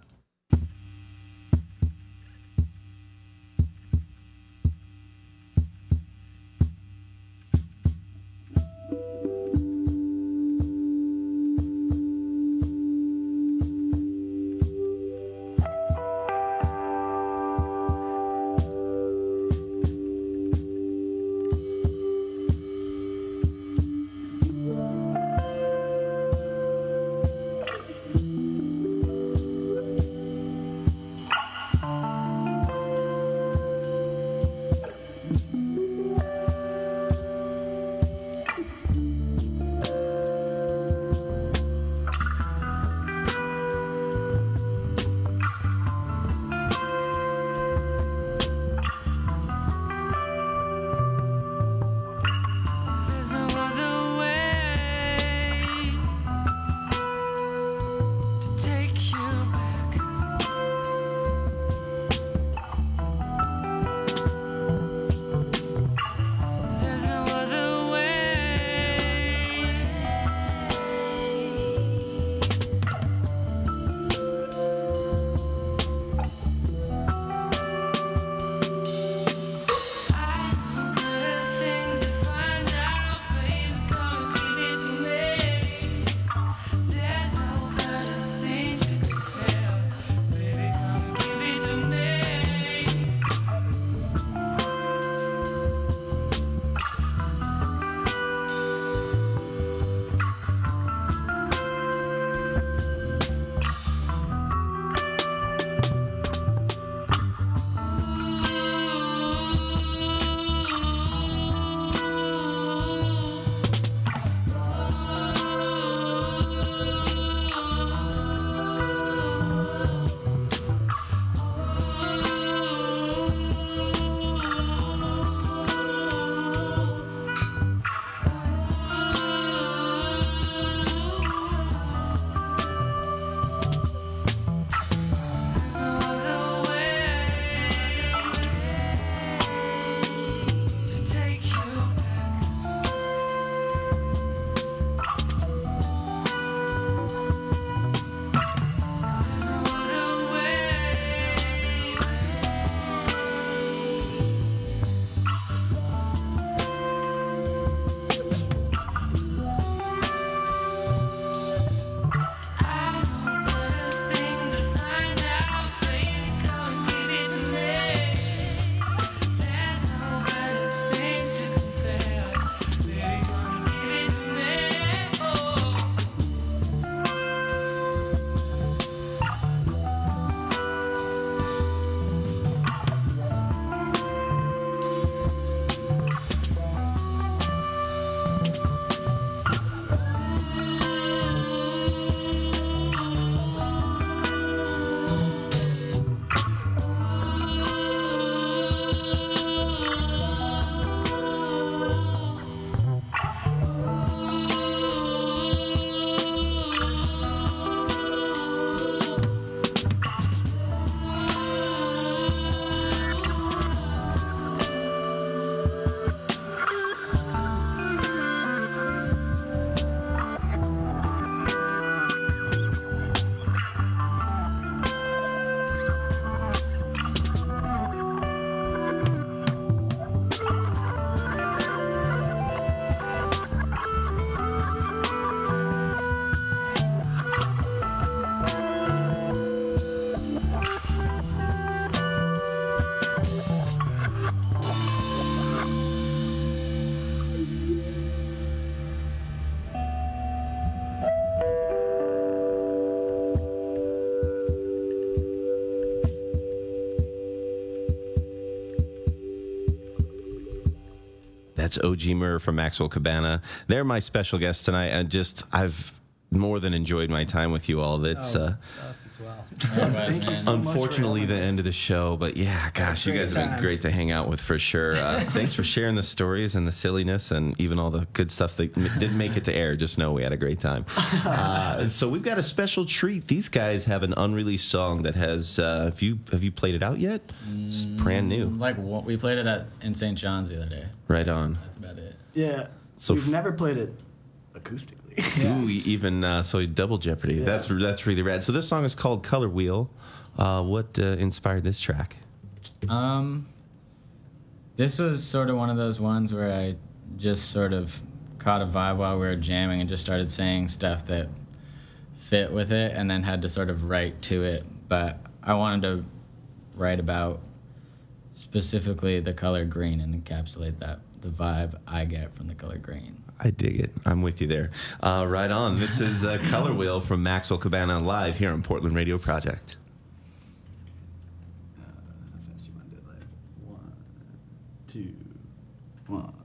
It's OG Murr from Maxwell Cabana. They're my special guests tonight, and just I've more than enjoyed my time with you all. That's uh, us as well. Thank you so much for unfortunately having the us. end of the show, but yeah, gosh, you Great guys have been time. great to hang out with for sure. Uh, thanks for sharing the stories and the silliness and even all the good stuff that m- didn't make it to air. Just know we had a great time. Uh, so we've got a special treat. These guys have an unreleased song that has. Uh, have you have you played it out yet? It's brand new. Like what, we played it at in St. John's the other day. Right on. That's about it. Yeah. So We've f- never played it acoustically. Ooh, even uh, so double jeopardy. That's that's really rad. So this song is called Color Wheel. Uh, what uh, inspired this track? Um, this was sort of one of those ones where I just sort of caught a vibe while we were jamming and just started saying stuff that fit with it, and then had to sort of write to it. But I wanted to write about specifically the color green and encapsulate that the vibe I get from the color green. I dig it. I'm with you there. Uh, right on. This is uh, Color Wheel from Maxwell Cabana live here on Portland Radio Project. One, two, one, two, three,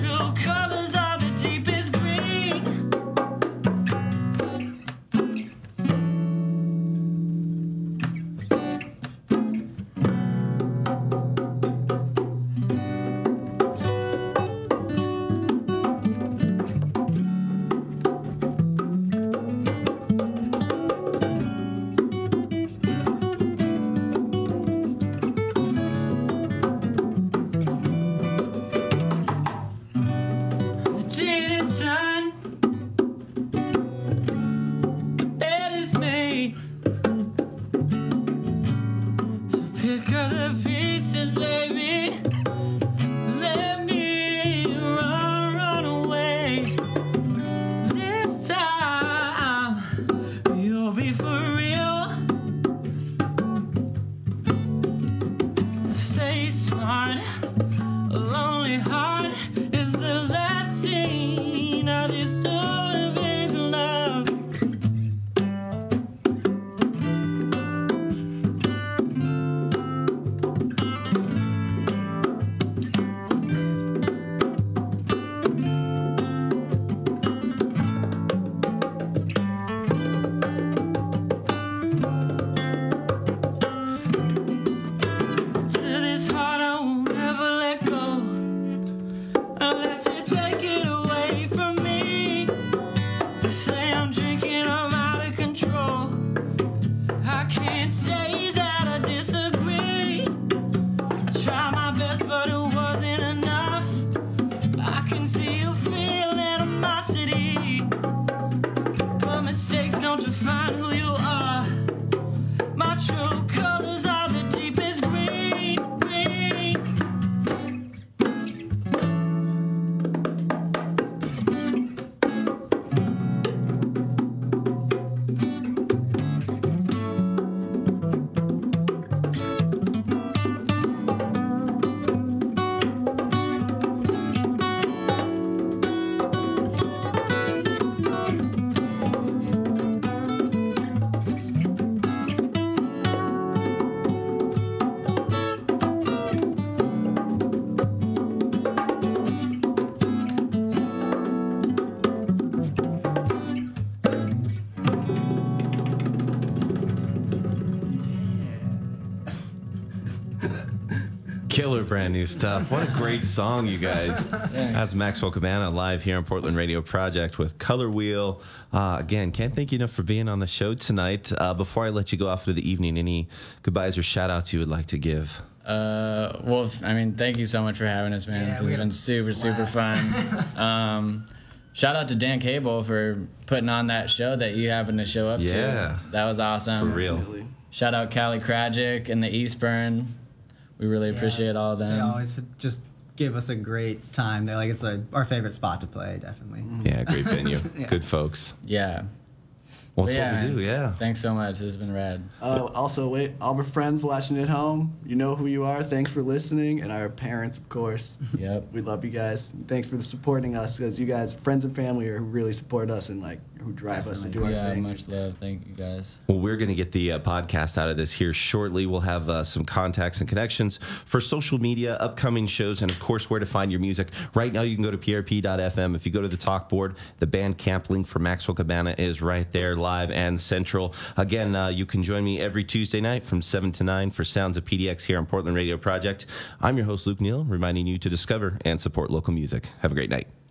my true Killer brand new stuff. What a great song, you guys. That's Maxwell Cabana live here on Portland Radio Project with Color Wheel. Uh, again, can't thank you enough for being on the show tonight. Uh, before I let you go off into the evening, any goodbyes or shout outs you would like to give? Uh, well, I mean, thank you so much for having us, man. Yeah, this has been super, super fun. um, shout out to Dan Cable for putting on that show that you happened to show up Yeah. to. That was awesome. For real. Shout out Callie Krajic and the Eastburn. We really appreciate all of them. They always just give us a great time. They're like it's a, our favorite spot to play, definitely. Yeah, great venue. Yeah. Good folks. Yeah. Well, But that's what we do, yeah. Thanks so much. This has been rad. Uh, also, wait, all our friends watching at home, you know who you are. Thanks for listening, and our parents, of course. Yep. We love you guys. Thanks for supporting us, because you guys, friends and family, are who really support us and like who drive us to do our yeah, thing. much love. Thank you guys. Well, we're going to get the uh, podcast out of this here shortly. We'll have uh, some contacts and connections for social media, upcoming shows, and of course, where to find your music. Right now, you can go to prp.fm. If you go to the talk board, the Bandcamp link for Maxwell Cabana is right there, live and central. Again, uh, you can join me every Tuesday night from 7 to 9 for Sounds of PDX here on Portland Radio Project. I'm your host, Luke Neal, reminding you to discover and support local music. Have a great night.